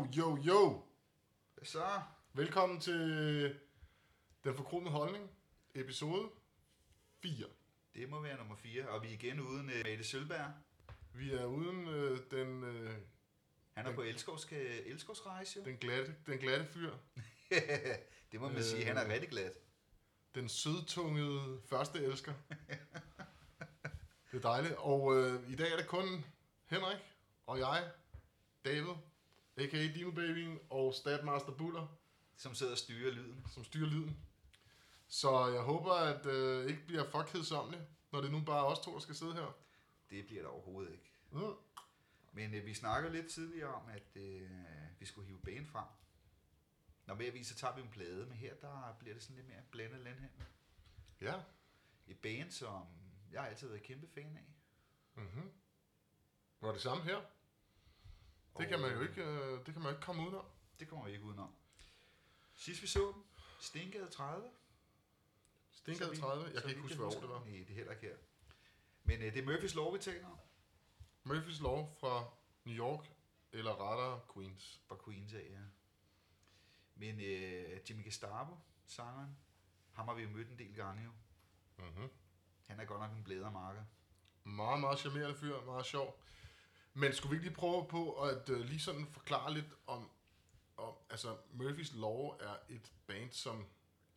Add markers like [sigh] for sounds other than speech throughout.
Jo, jo, jo. Så, Velkommen til Den Forkromede Holdning, episode 4. det må være nummer 4, og vi er igen uden uh, Mette Sølberg. Vi er uden øh, den, øh, Han er på elskovs, elskovsrejse, den, glatte, den glatte fyr, [laughs] det må man Øh. sige, han er rigtig glad. den sødtungede første elsker. Det er dejligt. Og øh, i dag er det kun Henrik og jeg, David, a.k.a. Dino Babyen og Statmaster Buller, Som sidder og styrer lyden. som styrer lyden. Så jeg håber, at øh, ikke bliver kedsommeligt, når det nu bare er os to, der skal sidde her. Det bliver der overhovedet ikke. Mm. Men uh, vi snakkede lidt tidligere om, at uh, vi skulle hive banen frem. Når vi så tager vi en plade, men her der bliver det sådan lidt mere blandet landhandel. Ja. Et band, som jeg har altid været kæmpe fan af. Mm-hmm. Var det samme her? Det kan man jo ikke, øh, det kan man jo ikke komme udenom. Det kommer vi ikke udenom. Sidst vi så dem, Stengade 30. Stinkede Så vi- 30. Jeg kan ikke huske, hvad år husker. det var. Nej, det er heller ikke her. Men uh, det er Murphys Law, vi taler om. Murphys Law fra New York, eller rettere Queens. Fra Queens af, ja. Men øh, Jimmy Gestapo, sangeren, ham har vi jo mødt en del gange jo. Mm-hmm. Han er godt nok en blædermarker. Meget, meget charmerende fyr, meget sjov. Men skulle vi ikke lige prøve på at øh, lige sådan forklare lidt om, om, altså Murphys Law er et band, som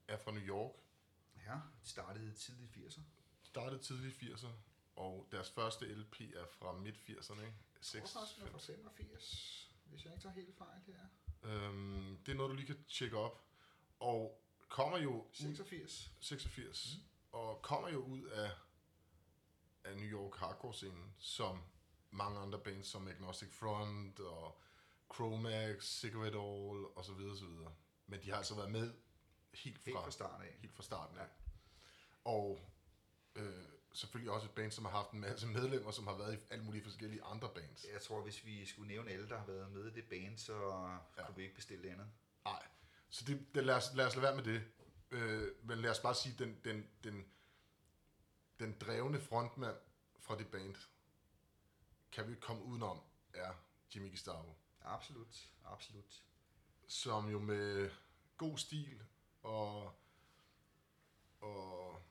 er fra New York, Ja, de startede tidligt i 80'erne. startede tidligt i 80'erne, og deres første LP er fra midt 80'erne, ikke? Jeg tror fra 85, hvis jeg ikke tager helt fejl her. Øhm, det er noget, du lige kan tjekke op. Og kommer jo ud 86. 86, mm. og kommer jo ud af, af New York hardcore-scenen, som mange andre bands, som Agnostic Front og Chromax, Cigarette All og så videre, så videre. Men de har altså været med helt fra, Helt fra start af. helt fra starten af. Og øh, selvfølgelig også et band, som har haft en masse medlemmer, som har været i alle mulige forskellige andre bands. Jeg tror, hvis vi skulle nævne alle, der har været med i det band, så ja. kunne vi ikke bestille andet. Nej, så det, det, lad, os, lad os lade være med det. Øh, men lad os bare sige, den, den, den, den drevne frontmand fra det band, kan vi ikke komme udenom, er Jimmy Gestapo. Absolut, absolut. Som jo med god stil og, og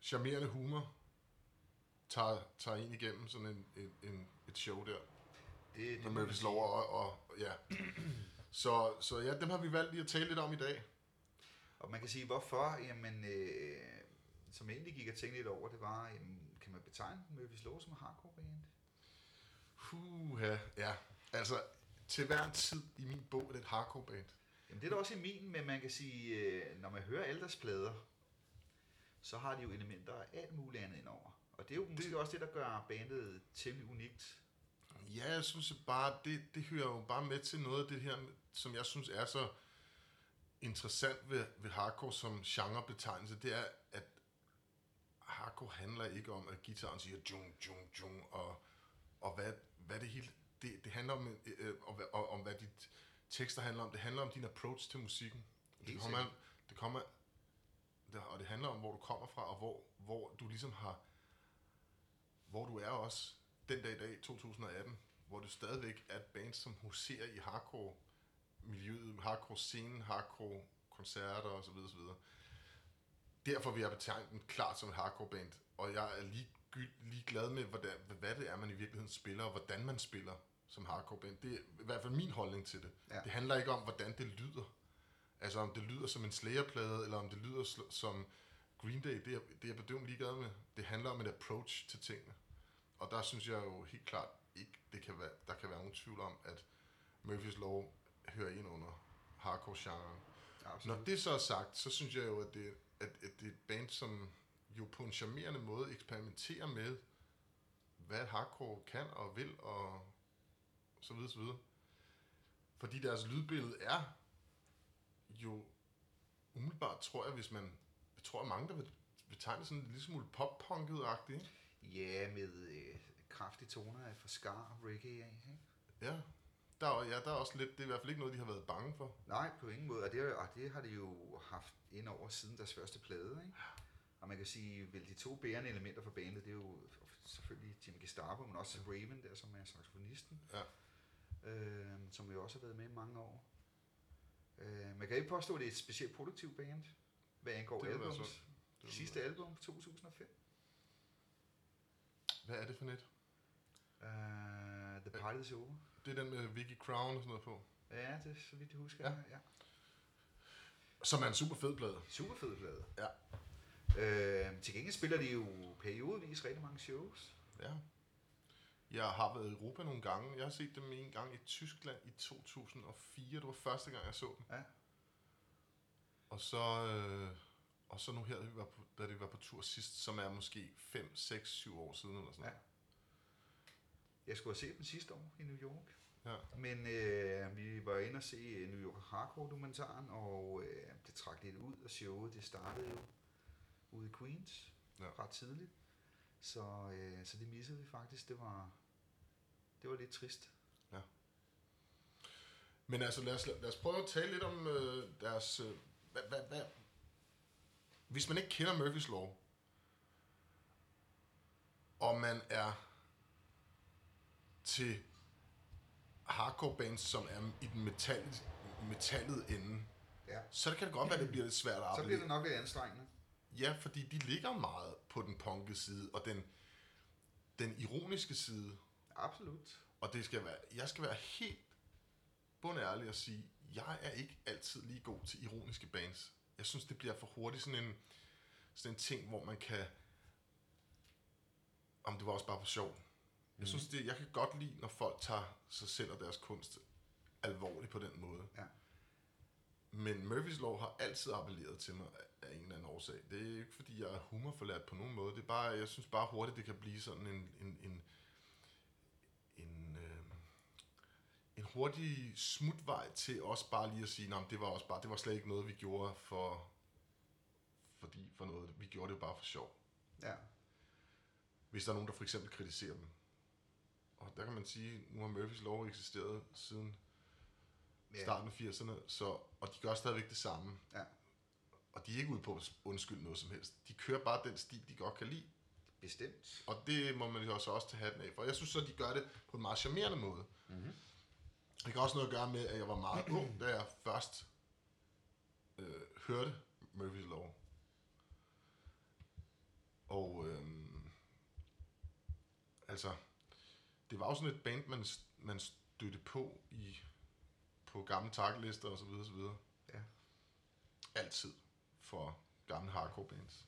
charmerende humor tager, tager en igennem sådan en, en, en, et show der. Det, Med må man Murphys. Law og, og, ja. Så, så ja, dem har vi valgt lige at tale lidt om i dag. Og man kan sige, hvorfor? Jamen, øh, som jeg egentlig gik og tænkte lidt over, det var, jamen, kan man betegne Murphys Law som hardcore band? Puha, ja. Altså, til hver en tid i min bog er det et hardcore band. Jamen, det er der også i min, men man kan sige, øh, når man hører alle deres plader, så har de jo elementer af alt muligt andet indover. Og det er jo måske Det- også det, der gør bandet temmelig unikt. Ja, jeg synes bare, det, det hører jo bare med til noget af det her, som jeg synes er så interessant ved, ved hardcore som genrebetegnelse, det er, at hardcore handler ikke om, at gitaren siger jung, jung, jung, og, og hvad, hvad det hele, det, det handler om, øh, om, hvad- og, om, hvad dit tekster handler om. Det handler om din approach til musikken. Det Helt kommer, det kommer, det, og det handler om, hvor du kommer fra, og hvor, hvor du ligesom har, hvor du er også den dag i dag, 2018, hvor det stadigvæk er et band, som huserer i hardcore miljøet, hardcore scenen, hardcore koncerter osv. osv. Derfor vil jeg betegne den klart som et hardcore band, og jeg er lige, lige glad med, hvordan, hvad det er, man i virkeligheden spiller, og hvordan man spiller som hardcore band. Det er i hvert fald min holdning til det. Ja. Det handler ikke om, hvordan det lyder. Altså om det lyder som en Slayer-plade, eller om det lyder sl- som Green Day, det er, det er jeg bedømt ligeglad med. Det handler om et approach til tingene. Og der synes jeg jo helt klart ikke, det kan være, der kan være nogen tvivl om, at Murphys Law hører ind under hardcore-genren. Absolut. Når det så er sagt, så synes jeg jo, at det, at, at det er et band, som jo på en charmerende måde eksperimenterer med, hvad hardcore kan og vil, og så videre, så videre. Fordi deres lydbillede er jo umiddelbart, tror jeg, hvis man, jeg tror, at mange, der vil betegne sådan en lille smule pop-punket-agtigt? Ja, med øh, kraftige toner af fra Scar reggae af. Ikke? Ja. Der er, ja, der er også lidt, det er i hvert fald ikke noget, de har været bange for. Nej, på ingen måde. Og det, og det har de jo haft ind over siden deres første plade. Ikke? Og man kan sige, vel de to bærende elementer for bandet, det er jo selvfølgelig Jimmy Gestapo, men også Raven der, som er saxofonisten. Ja. Øh, som jo også har været med i mange år. Øh, man kan ikke påstå, at det er et specielt produktivt band, hvad angår Det albums. Det Sidste album, 2005. Hvad er det for net? Uh, The Party is Over. Det er den med Vicky Crown og sådan noget på. Ja, det er så vidt jeg husker. Ja. Ja. ja. Som er en super fed plade. Super fed plade. Ja. Øh, til gengæld spiller de jo periodevis rigtig mange shows. Ja. Jeg har været i Europa nogle gange. Jeg har set dem en gang i Tyskland i 2004. Det var første gang, jeg så dem. Ja. Og så, øh, og så nu her, da vi var på, da vi var på tur sidst, som er måske 5, 6, 7 år siden eller sådan noget. Jeg skulle have set den sidste år i New York. Ja. Men øh, vi var inde og se øh, New York Hardcore-dokumentaren, og øh, det trak lidt ud af showet. Det startede jo ude i Queens Ja. ret tidligt. Så, øh, så det missede vi faktisk. Det var, det var lidt trist. Men altså, lad os, lad os prøve at tale lidt om øh, deres... Øh, hvad, hvad, hvad? Hvis man ikke kender Murphys Law, og man er til hardcore bands, som er i den metal, metallet ende, Ja. så kan det godt være, at det bliver lidt svært at Så arbejde. bliver det nok lidt anstrengende. Ja, fordi de ligger meget på den punke side, og den, den ironiske side. Absolut. Og det skal være, jeg skal være helt bundærlig og sige, jeg er ikke altid lige god til ironiske bands. Jeg synes, det bliver for hurtigt sådan en, sådan en ting, hvor man kan... Om det var også bare for sjov. Jeg synes, det, jeg kan godt lide, når folk tager sig selv og deres kunst alvorligt på den måde. Ja. Men Murphys Law har altid appelleret til mig af- en eller anden årsag. Det er ikke, fordi jeg er humorforlært på nogen måde. Det er bare, jeg synes bare hurtigt, det kan blive sådan en, en, en, en, øh, en hurtig smutvej til også bare lige at sige, at det var også bare, det var slet ikke noget, vi gjorde for, fordi for noget. Vi gjorde det jo bare for sjov. Ja. Hvis der er nogen, der for eksempel kritiserer dem. Og der kan man sige, nu har Murphys Law eksisteret siden Ja. starten af 80'erne, så, og de gør stadigvæk det samme. Ja. Og de er ikke ude på at undskylde noget som helst. De kører bare den stil, de godt kan lide. Bestemt. Og det må man jo så også tage hatten af for. Jeg synes så, de gør det på en meget charmerende måde. Mm-hmm. Det kan også noget at gøre med, at jeg var meget ung, da jeg først øh, hørte Murphy's Law. Og øhm, altså, det var jo sådan et band, man, man stødte på i på gamle takkelister og så videre, så videre. Ja. Altid for gamle hardcore bands.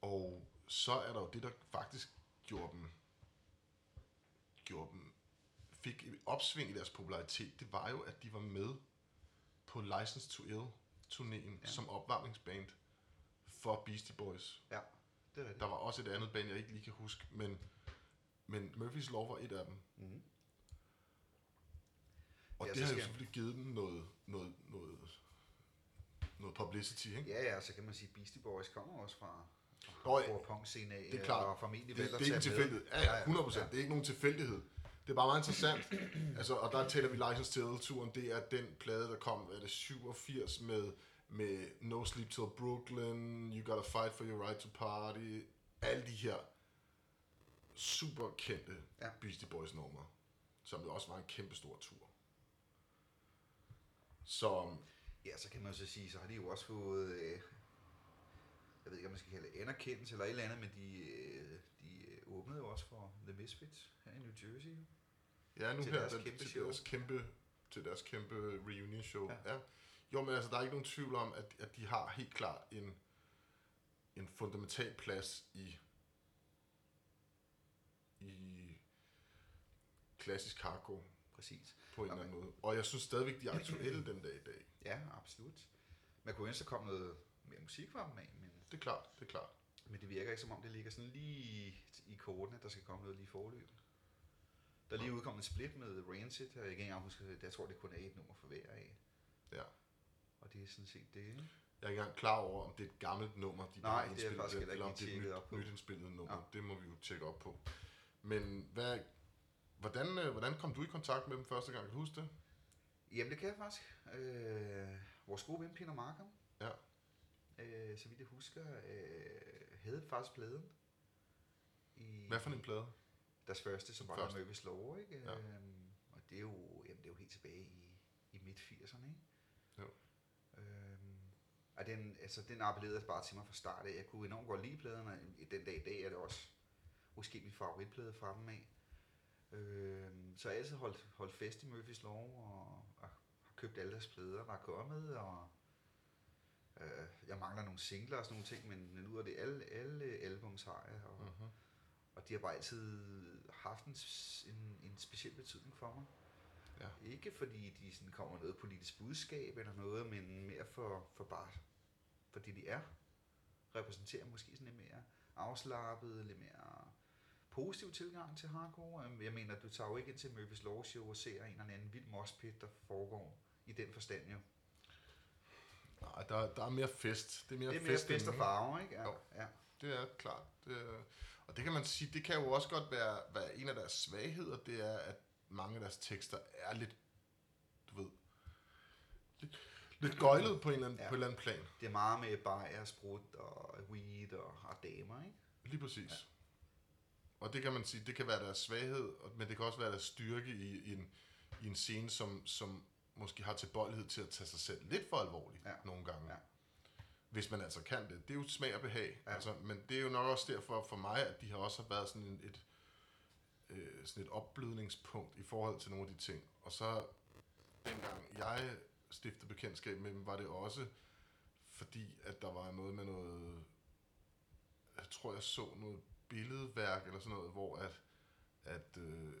Og så er der jo det, der faktisk gjorde dem, gjorde dem fik opsving i deres popularitet, det var jo, at de var med på License to Ill turnéen Ja. ja. som opvarmningsband for Beastie Boys. Ja, det er rigtigt. Der var også et andet band, jeg ikke lige kan huske, men, men Murphys Law var et af dem. Mm-hmm. Og Ja, det har jo selvfølgelig givet dem noget, noget, noget, noget publicity, ikke? Ja, ja, så kan man sige, Beastie Boys kommer også fra Nå, ja. hardcore punk scene af, Det er klart. og formentlig Det, valgt det er at ikke tilfældighed. Ja, ja, 100 procent. Ja. Det er ikke nogen tilfældighed. Det er bare meget interessant. [clears throat] altså, og der taler vi License to turen Det er den plade, der kom, er det, 87 med, med No Sleep Till Brooklyn, You Gotta Fight For Your Right To Party. Alle de her super kendte ja. Beastie Boys numre, som jo også var en kæmpe stor tur. Så Ja, så kan man jo så sige, så har de jo også fået, øh, jeg ved ikke, om man skal kalde det anerkendelse eller et eller andet, men de, øh, de øh, åbnede jo også for The Misfits her i New Jersey. Ja, nu Til her deres til, kæmpe til, show. deres kæmpe, til deres kæmpe reunion show. Ja. Ja. ja. Jo, men altså, der er ikke nogen tvivl om, at, at de har helt klart en, en fundamental plads i, i klassisk hardcore Præcis. på en eller anden måde. Og jeg synes stadigvæk, de er aktuelle den dag i dag. Ja, absolut. Man kunne ønske, der kom noget mere musik fra dem af, men, Det er klart, det er klart. men det virker ikke som om, det ligger sådan lige i, kortene, at der skal komme noget lige i forløb. Der er lige udkommet en split med Rancid, og jeg kan ikke engang huske, jeg tror, det kun er et nummer for hver af. Ja. Og det er sådan set det. Jeg er ikke engang klar over, om det er et gammelt nummer, de Nej, det er faktisk heller eller om det er et nyt, nyt indspillet nummer. Ja. Det må vi jo tjekke op på. Men hvad, hvordan, øh, hvordan kom du i kontakt med dem første gang? Kan du huske det? Jamen, det kan jeg faktisk. Øh, vores gode ven, Peter Markham, Ja. øh, så vidt jeg husker, øh, havde faktisk pladen. I Hvad for en plade? Deres første, som var Første. Law, ikke? Ja. Øhm, og det er, jo, jamen, det er jo helt tilbage i, i midt-80'erne, ikke? Jo. Øhm, og den, altså, den appellerede bare til mig fra start af. Jeg kunne enormt godt lide pladerne. Den dag i dag er det også måske min favoritplade fra dem af. Øhm, så jeg har altid holdt, holdt fest i Murphys Law, og, og har købt alle deres plader, der er kommet, og øh, jeg mangler nogle singler og sådan nogle ting, men, men ud af det, alle, alle albums har jeg, og, Mm-hmm. og de har bare altid haft en, en, en speciel betydning for mig. Ja. Ikke fordi de sådan kommer noget politisk budskab eller noget, men mere for, for bare for det de er. Repræsenterer måske sådan lidt mere afslappet, lidt mere positiv tilgang til hardcore. Øhm, Jeg mener, du tager jo ikke ind til Murphys Law Show og ser en eller anden vild moshpit, der foregår i den forstand jo. Nej, der, der er mere fest. Det er mere, Det er mere fest og ikke? farver, ikke? Ja, Jo. ja. Det er klart. Det er, og det kan man sige, det kan jo også godt være, være en af deres svagheder, det er, at mange af deres tekster er lidt, du ved, lidt, lidt gøjlet på en eller anden, ja. på en eller anden plan. Det er meget med bajer, sprut og weed og, og damer, ikke? Lige præcis. Ja. Og det kan man sige, det kan være deres svaghed, men det kan også være deres styrke i, i, en, i en scene, som, som måske har tilbøjelighed til at tage sig selv lidt for alvorligt Ja. nogle gange. Ja. Hvis man altså kan det. Det er jo smag og behag. Ja. Altså, men det er jo nok også derfor for mig, at de har også været sådan en, et, øh, sådan et opblødningspunkt i forhold til nogle af de ting. Og så dengang jeg stiftede bekendtskab med dem, var det også fordi, at der var noget med noget, jeg tror jeg så noget billedværk eller sådan noget, hvor at, at øh,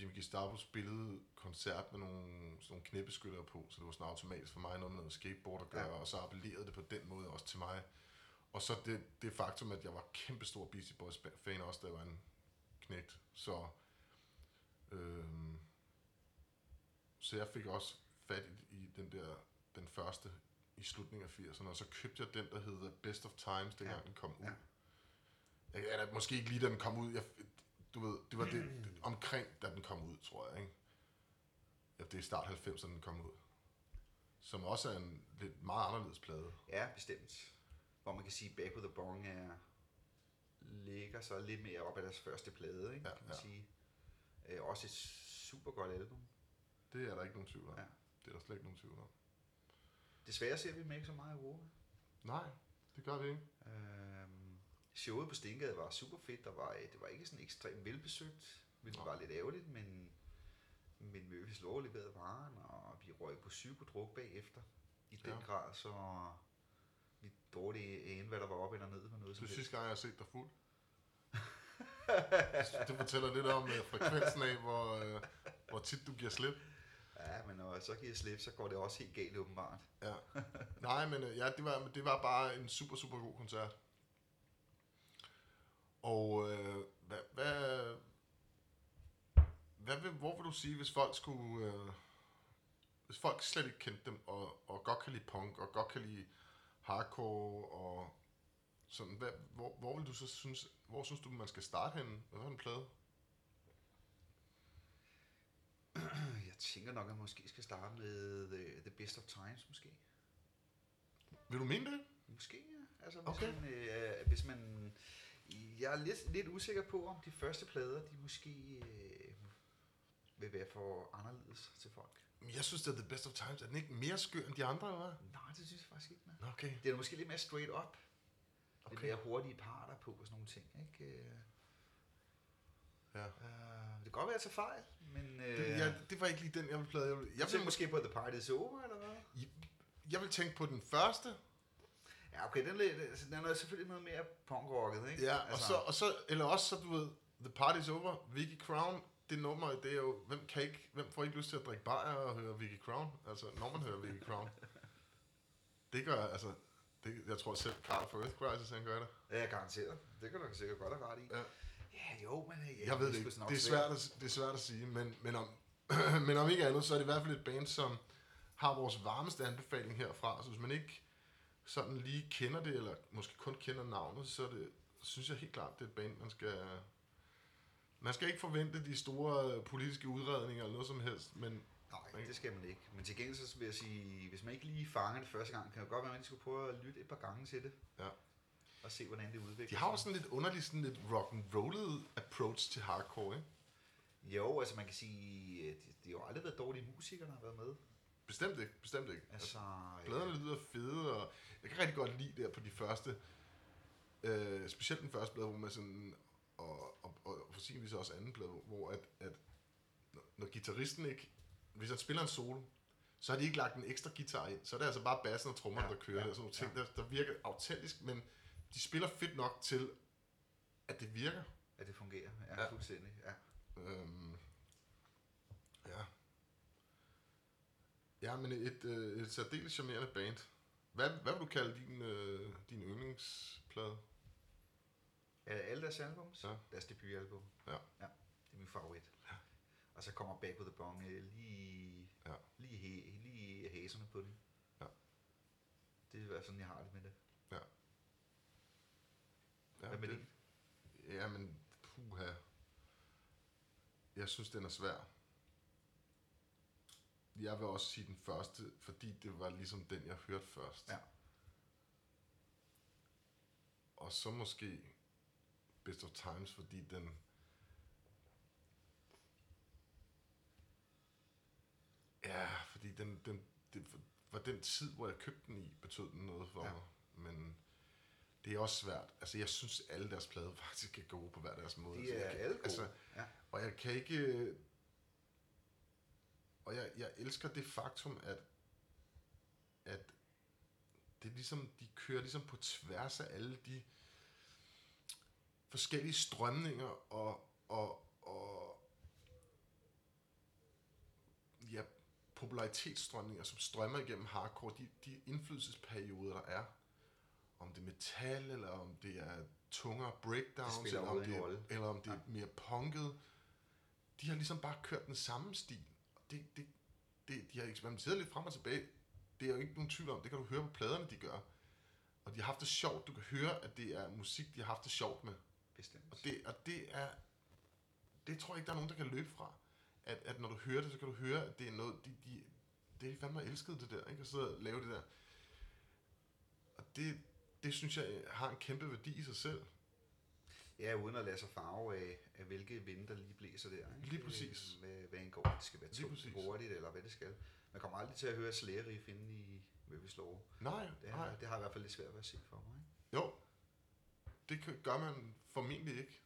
Jimmy Gestapo spillede koncert med nogle, sådan nogle knæbeskyttere på, så det var sådan automatisk for mig noget med noget skateboard at gøre, Ja. og så appellerede det på den måde også til mig. Og så det, det faktum, at jeg var kæmpestor Beastie Boys fan også, da jeg var en knægt. Så, øhm, så jeg fik også fat i, i den der, den første i slutningen af 80'erne, og så købte jeg den, der hedder Best of Times, dengang Ja. den kom ud. Ja. Jeg, eller måske ikke lige, da den kom ud. Jeg, du ved, det var det, det, omkring, da den kom ud, tror jeg, ikke? Ja, det er start 90'erne, den kom ud. Som også er en lidt meget anderledes plade. Ja, bestemt. Hvor man kan sige, Back with the Bong er, ligger så lidt mere op af deres første plade, ikke? Ja, kan man ja. sige. Øh, også et super godt album. Det er der ikke nogen tvivl om. Ja. Det er der slet ikke nogen tvivl om. Desværre ser vi dem ikke så meget i Europa. Nej, det gør vi ikke. Øhm, showet på Stengade var super fedt. Der var, det var ikke sådan ekstremt velbesøgt, hvilket Nej. var lidt ærgerligt, men, men Murphys Law leverede varen, og vi røg på psykodruk bagefter. I den Ja. grad, så vi dårligt ane, hvad der var op eller ned på noget Det helst. sidste gang, jeg har set dig fuld. [laughs] det fortæller lidt om uh, frekvensen af, hvor, uh, hvor tit du giver slip. Ja, men når jeg så giver slip, så går det også helt galt åbenbart. Ja. Nej, men uh, ja, det, var, det var bare en super, super god koncert. Og uh, hvad, hvad, hvad vil, hvor vil du sige, hvis folk skulle... Uh, hvis folk slet ikke kendte dem, og, og godt kan lide punk, og godt kan lide hardcore, og sådan, hvad, hvor, hvor vil du så synes, hvor synes du, man skal starte henne? Hvad for en plade? [clears throat] Jeg tænker nok, at jeg måske skal starte med The, the Best of Times, måske. Vil du mene det? Måske, ja. Altså, hvis, Okay. man, øh, hvis man... Jeg er lidt, lidt usikker på, om de første plader, de måske øh, vil være for anderledes til folk. Men Jeg synes, det er The Best of Times. Er den ikke mere skør end de andre, eller hvad? Nej, det synes jeg faktisk ikke. Nå, Okay. Det er måske lidt mere straight up. Okay. Lidt mere hurtige parter på og sådan nogle ting. Ikke? Øh, Ja. øh, det kan godt være, at jeg tager fejl, men... Øh, Det, ja, det var ikke lige den, jeg ville plade. Jeg ville, jeg jeg tænker vil, måske på The Party is Over, eller hvad? jeg vil tænke på den første, Ja, okay, den, er altså, den er selvfølgelig noget mere punkrocket, ikke? ja, og, så, og så, eller også så, du ved, The Party's Over, Vicky Crown, det nummer, det er jo, hvem, kan ikke, hvem får ikke lyst til at drikke bajer og høre Vicky Crown? Altså, når man hører Vicky Crown. [laughs] Det gør, altså, det, jeg tror selv, Carl for Earth Crisis, han gør det. Ja, garanteret. Det kan du sikkert godt have ret i. Ja. Ja, jo, men... Ja, Jeg ved det ikke. Det er svært at, det er svært at sige, men, men, om, [clears throat] men om ikke andet, så er det i hvert fald et band, som har vores varmeste anbefaling herfra. Så hvis man ikke sådan lige kender det, eller måske kun kender navnet, så det, synes jeg helt klart, det er et band, man skal... Man skal ikke forvente de store øh, politiske udredninger eller noget som helst, men Nej, det skal man ikke. Men til gengæld så vil jeg sige, hvis man ikke lige fanger det første gang, kan det godt være, at man skulle prøve at lytte et par gange til det. Ja. Og se, hvordan det udvikler de har jo sig. sådan lidt underligt, sådan lidt rock and approach til hardcore, ikke? Jo, altså man kan sige, at de, de har jo aldrig været dårlige musikere, der har været med. Bestemt ikke, bestemt ikke. Altså, Pladerne lyder fede, og jeg kan rigtig godt lide der på de første, øh, specielt den første plade, hvor man sådan, og, og, og forsigtigvis også anden plade, hvor at, at når, når gitarristen ikke, hvis han spiller en solo, så har de ikke lagt en ekstra guitar ind, så er det altså bare bassen og trommerne, Ja, der kører, ja, og sådan nogle ting, ja. der, der virker autentisk, men de spiller fedt nok til, at det virker. at det fungerer. Ja, Ja. ja. fuldstændig. Ja. Øhm, ja. Ja, men et, øh, et særdeles charmerende band. Hvad, hvad vil du kalde din, øh, din yndlingsplade? Er alle deres albums? Ja. Deres debutalbum. Ja. ja. Det er min favorit. Ja. Og så kommer Back with the Bong øh, lige, Ja. lige, he, lige haserne på den. Ja. Det er i hvert fald sådan, jeg har det med det. Ja, Hvad med det, din? Jamen, puha. Jeg synes, den er svær. Jeg vil også sige den første, fordi det var ligesom den, jeg hørte først. Ja. Og så måske Best of Times, fordi den... Ja, fordi den, den, det var den tid, hvor jeg købte den i, betød den noget for Ja. mig. Men det er også svært. Altså, jeg synes, alle deres plader [laughs] faktisk er gode på hver deres måde. De Altså, er jeg kan- alle gode. Altså, Ja. og jeg kan ikke... Og jeg, jeg elsker det faktum, at, at det er ligesom, de kører ligesom på tværs af alle de forskellige strømninger og, og, og ja, popularitetsstrømninger, som strømmer igennem hardcore, de, de indflydelsesperioder, der er, om det er metal, eller om det er tungere breakdowns, spiller eller om det, er, eller om det er mere punket, de har ligesom bare kørt den samme stil. Det, det, det, de har eksperimenteret lidt frem og tilbage. Det er jo ikke nogen tvivl om. Det kan du høre på pladerne, de gør. Og de har haft det sjovt. Du kan høre, at det er musik, de har haft det sjovt med. Bestemt. Og det, og det er... Det tror jeg ikke, der er nogen, der kan løbe fra. At, at når du hører det, så kan du høre, at det er noget... De, de, det er de fandme elsket, det der. Ikke? At sidde og lave det der. Og det, det synes jeg har en kæmpe værdi i sig selv. Ja, uden at lade sig farve af, af hvilke vinde, der lige blæser der. Ikke? Lige præcis. Hvad, hvad angår, det skal være tungt, hurtigt, eller hvad det skal. Man kommer aldrig til at høre slæreriff inde i Møbis Lov. Nej, Det, nej. er, det har i hvert fald lidt svært ved at se for mig. Ikke? Jo, det gør man formentlig ikke.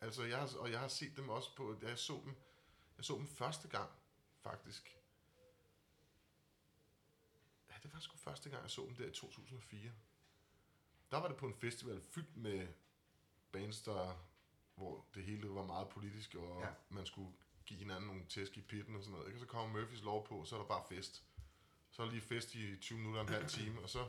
Altså, jeg har, og jeg har set dem også på, da jeg så dem, jeg så dem første gang, faktisk. Ja, det var sgu første gang, jeg så dem der i 2004. Der var det på en festival fyldt med bands, der, hvor det hele var meget politisk, og Ja. man skulle give hinanden nogle tæsk i pitten og sådan noget. Ikke? Og så kommer Murphys lov på, så er der bare fest. Så er der lige fest i 20 minutter, en halv time, og så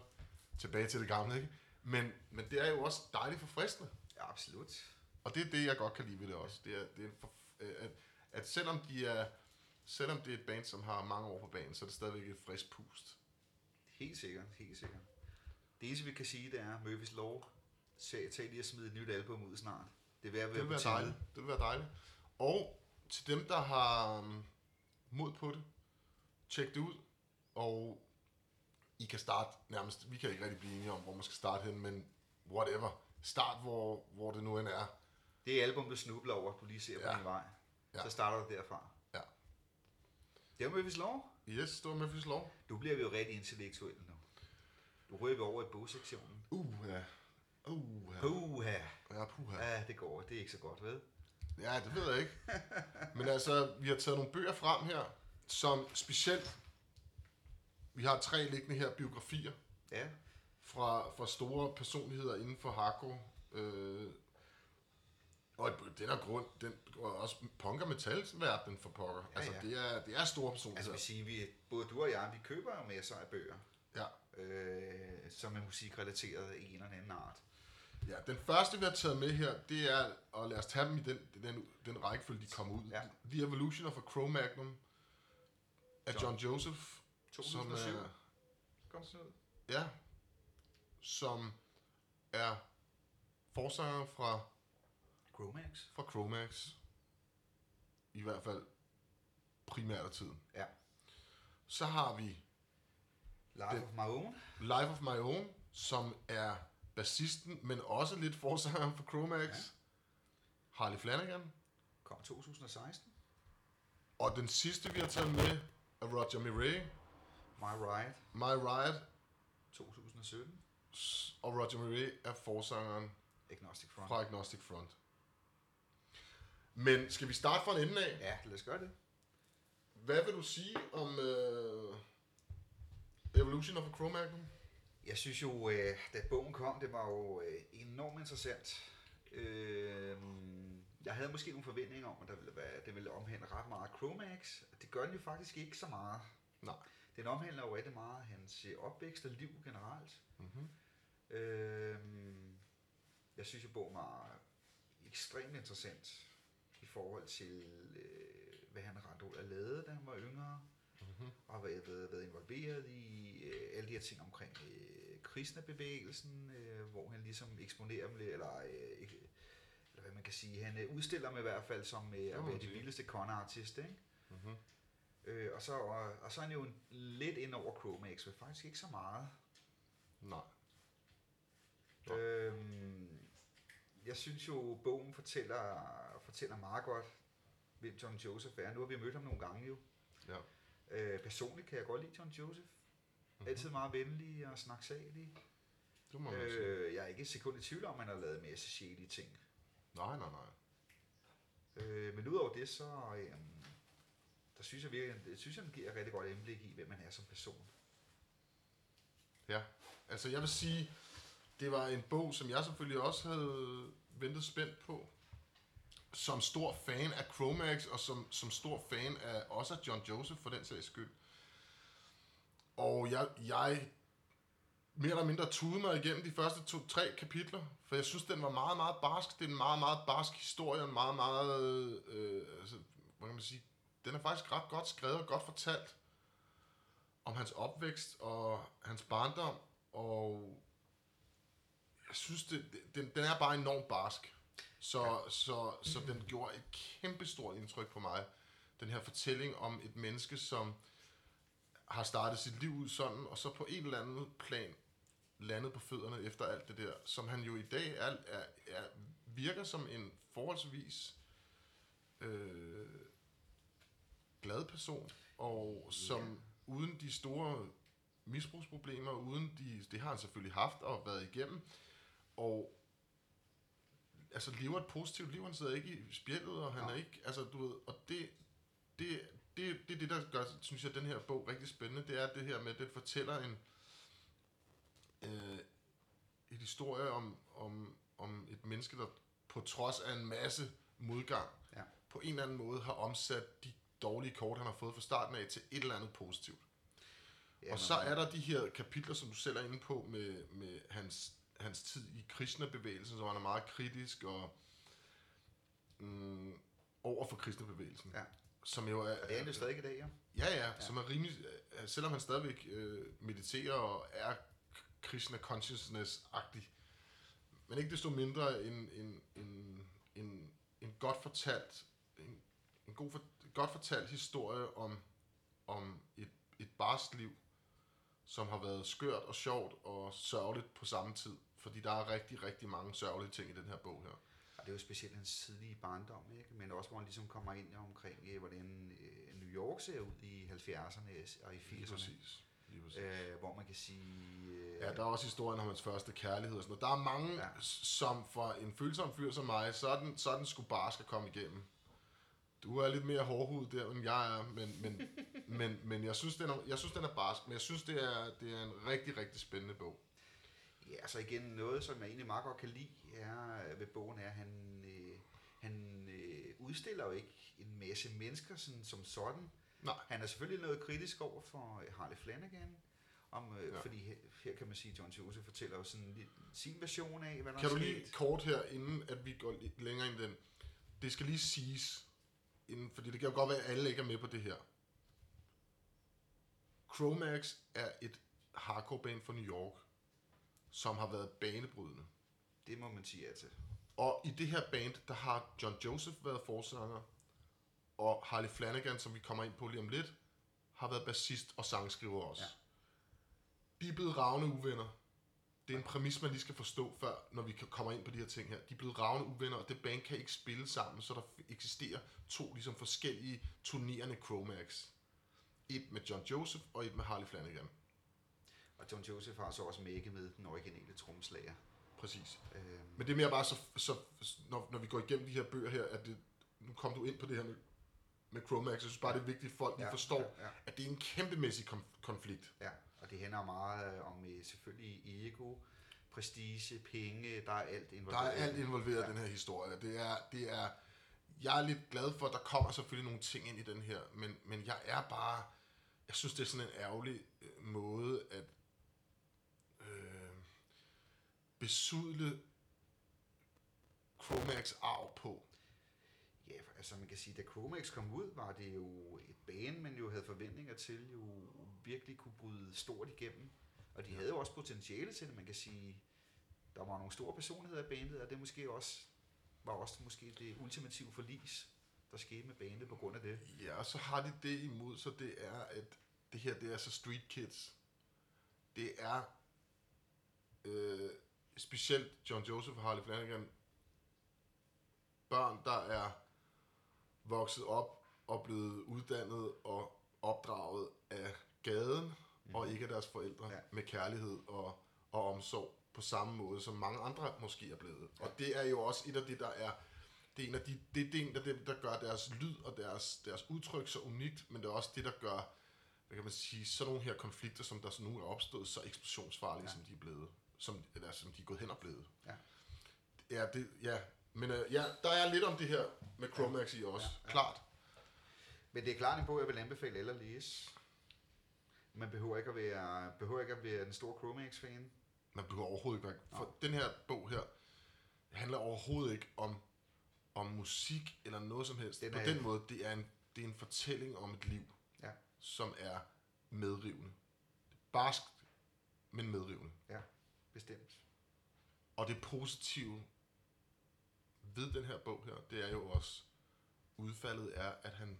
tilbage til det gamle, ikke? Men, men det er jo også dejligt forfriskende. Ja, absolut. Og det er det, jeg godt kan lide ved det også. Det er, det er for, øh, at, at selvom de er, selvom det er et band, som har mange år på banen, så er det stadigvæk et frisk pust. Helt sikkert, helt sikkert. Det eneste, vi kan sige, det er, Murphys Law, tag tag lige at smide et nyt album ud snart. Det er ved at Det være vil på være dejligt. Det vil være dejligt. Og til dem, der har um, mod på det, tjek det ud. Og I kan starte nærmest, vi kan ikke rigtig blive enige om, hvor man skal starte hen, men whatever. Start, hvor, hvor det nu end er. Det er album, du snubler over, du lige ser på Ja. din vej. Ja. Så starter du derfra. Ja. Det var Murphys Law. Yes, det var Memphis Law. Nu bliver vi jo rigtig intellektuelle nu. Nu rører vi over i bogsektionen. Uh, ja. Uh, ja. Puha. Ja, puha. Ja, det går. Det er ikke så godt, ved? Ja, det ved jeg ikke. Men altså, vi har taget nogle bøger frem her, som specielt... Vi har tre liggende her biografier Ja. fra, fra store personligheder inden for hardcore. Øh, og den er grund, den går også punk og metalverdenen for pokker. Ja, altså, ja. det er, det er store Altså, personligheder. vi siger, vi, både du og jeg, vi køber jo masser af bøger, Ja. Øh, som er musikrelateret i en eller anden art. ja, den første, vi har taget med her, det er, og lad os tage dem i den, den, den rækkefølge, de kommer ud. Ja. The Evolution of a Cro-Magnum af John- John Joseph. 2007. Som er, Kom sådan ud. Ja, som er forsanger fra, Chromax. fra Chromax. I hvert fald primært af tiden. Ja. Så har vi Life of My Own. Life of My Own, som er bassisten, men også lidt forsanger for Chromax. Ja. Harley Flanagan. Kom 2016. Og den sidste, vi har taget med, er Roger Miret, My Ride My Riot, 2017. s- og Roger Miret er forsangeren Agnostic Front. fra Agnostic Front. Men skal vi starte fra en ende af? Ja, lad os gøre det. Hvad vil du sige om øh, Evolution of a Cro-Magnon? Jeg synes jo, øh, da bogen kom, det var jo øh, enormt interessant. Øh, jeg havde måske nogle forventninger om, at der ville være, det ville omhandle ret meget Chromax. Det gør den jo faktisk ikke så meget. Nej. Den omhandler jo rigtig meget hans øh, opvækst og liv generelt. Mm-hmm. Øh, jeg synes jo, bogen var ekstremt interessant i forhold til, øh, hvad han ret ud af lavede, da han var yngre. Mm-hmm. og været, været, været involveret i øh, alle de her ting omkring øh, kristnebevægelsen, øh, hvor han ligesom eksponerer dem eller, øh, eller hvad man kan sige, han øh, udstiller dem i hvert fald som øh, at være de sige. vildeste con-artist, ikke? Mm-hmm. Øh, og, så, og, og så er han jo en, lidt ind over Chromax, men faktisk ikke så meget. Nej. Nå. Øhm, jeg synes jo, bogen fortæller, fortæller meget godt, hvem John Joseph er. Nu har vi mødt ham nogle gange jo. Ja. Øh, personligt kan jeg godt lide John Joseph. Mhm. Altid meget venlig og snaksalig. Det må man øh. jeg er ikke et sekund i tvivl om, at han har lavet en masse shady ting. Nej, nej, nej. Øh, men udover det, så øh, der synes jeg virkelig, jeg synes, han giver et rigtig godt indblik i, hvem man er som person. Ja. Altså, jeg vil sige, det var en bog, som jeg selvfølgelig også havde ventet spændt på. Som stor fan af Chromax, og som, som stor fan af også af John Joseph, for den sags skyld. Og jeg, jeg mere eller mindre tudede mig igennem de første to-tre kapitler, for jeg synes, den var meget, meget barsk. Det er en meget, meget barsk historie, og en meget, meget, øh, altså, hvad kan man sige, den er faktisk ret godt skrevet og godt fortalt om hans opvækst og hans barndom, og jeg synes, det, det- den, den er bare enormt barsk. Så, ja. så, så den gjorde et kæmpe stort indtryk på mig. Den her fortælling om et menneske, som har startet sit liv ud sådan, og så på en eller anden plan landet på fødderne efter alt det der, som han jo i dag er, er, er virker som en forholdsvis øh, glad person, og som uden de store misbrugsproblemer, uden de, det har han selvfølgelig haft og været igennem, og altså lever et positivt liv, han sidder ikke i spjældet, og han Nej. er ikke, altså du ved, og det, det, det, det er det, der gør, synes jeg, den her bog rigtig spændende, det er det her med, at den fortæller en, øh, et historie om, om, om et menneske, der på trods af en masse modgang, Ja. på en eller anden måde har omsat de dårlige kort, han har fået fra starten af, til et eller andet positivt. Ja, og så er der de her kapitler, som du selv er inde på, med, med hans, hans tid i Krishna-bevægelsen, som han er meget kritisk og mm, over for Krishna-bevægelsen. Ja. Som jo er, Og det er han jo stadig i dag, ja. Ja, ja, som er rimelig, øh, selvom han stadigvæk øh, mediterer og er Krishna consciousness-agtig, men ikke desto mindre en, en, en, en, en godt fortalt, en, en god for, godt fortalt historie om, om et, et barsk liv, som har været skørt og sjovt og sørgeligt på samme tid. Fordi der er rigtig, rigtig mange sørgelige ting i den her bog her. Og det er jo specielt hans tidlige barndom, ikke? men også hvor han ligesom kommer ind omkring, øh, hvordan øh, New York ser ud i 70'erne og i Lige 80'erne. præcis. Lige præcis. Øh, hvor man kan sige... Øh, Ja, der er også historien om hans første kærlighed og sådan noget. Der er mange, Ja. som for en følsom fyr som mig, så er den, sgu bare skal komme igennem. Du er lidt mere hårdhud der, end jeg er, men, men, men, men jeg, synes, den er, jeg synes, den er barsk, men jeg synes, det er, det er en rigtig, rigtig spændende bog. Ja, så igen noget, som jeg egentlig meget godt kan lide er, ved bogen, er, at han, øh, han øh, udstiller jo ikke en masse mennesker sådan, som sådan. Nej. Han er selvfølgelig noget kritisk over for øh, Harley Flanagan, om, øh, ja. Fordi her, her kan man sige, at John Joseph fortæller jo sådan lidt sin version af, hvad der Kan er du sket. lige kort her, inden at vi går lidt længere ind i den, det skal lige siges, inden, fordi det kan jo godt være, at alle ikke er med på det her. Chromax er et hardcore band fra New York, som har været banebrydende. Det må man sige ja til. Og i det her band, der har John Joseph været forsanger, og Harley Flanagan, som vi kommer ind på lige om lidt, har været bassist og sangskriver også. Ja. De er blevet ravne uvenner. Det er en præmis, man lige skal forstå, før, når vi kommer ind på de her ting her. De er blevet ravende uvenner, og det band kan ikke spille sammen, så der eksisterer to ligesom forskellige turnerende Chromax. Et med John Joseph, og et med Harley Flanagan. Og John Joseph har så også mækket med den originale tromslager. Præcis. Øhm, Men det er mere bare så, så når, når vi går igennem de her bøger her, at det, nu kom du ind på det her med, med Chromax, jeg synes bare, det er vigtigt, at folk lige forstår, Ja, ja, at det er en kæmpemæssig konf- konflikt. ja. og det handler meget om øh, selvfølgelig ego, prestige, penge, der er alt Der involveret. er alt involveret i Ja. den her historie. Det er, det er, jeg er lidt glad for, at der kommer selvfølgelig nogle ting ind i den her, men, men jeg er bare, jeg synes, det er sådan en ærgerlig øh, måde at øh, besudle Chromax arv på. Ja, altså man kan sige, da Chromax kom ud, var det jo et band, man jo havde forventninger til, jo virkelig kunne bryde stort igennem. Og de havde jo også potentiale til det, man kan sige. Der var nogle store personligheder i bandet, og det måske også, var også måske det ultimative forlis, der skete med bandet på grund af det. Ja, og så har de det imod, så det er, at det her, det er så street kids. Det er øh, specielt John Joseph og Harley Flanagan, børn, der er vokset op og blevet uddannet og opdraget af gaden, mm. og ikke af deres forældre, Ja. med kærlighed og, og omsorg på samme måde, som mange andre måske er blevet. Og det er jo også et af det, der er det er en af de, det, det er en af dem, der gør deres lyd og deres, deres udtryk så unikt, men det er også det, der gør, hvad kan man sige, sådan nogle her konflikter, som der så nu er opstået, så eksplosionsfarlige, Ja. som de er blevet, som, eller som de er gået hen og blevet. Ja. Ja, det, ja. men øh, ja, der er lidt om det her med Chromax i også, ja. ja. klart. Men det er klart en bog, jeg vil anbefale alle at læse. Man behøver ikke at være, behøver ikke at være en stor Chromax-fan. Man behøver overhovedet ikke være, for den her bog her, handler overhovedet ikke om, om musik eller noget som helst. Den På den måde, det er, en, det er en fortælling om et liv, Ja. som er medrivende. Barskt, men medrivende. Ja, bestemt. Og det positive ved den her bog her, det er jo også, udfaldet er, at han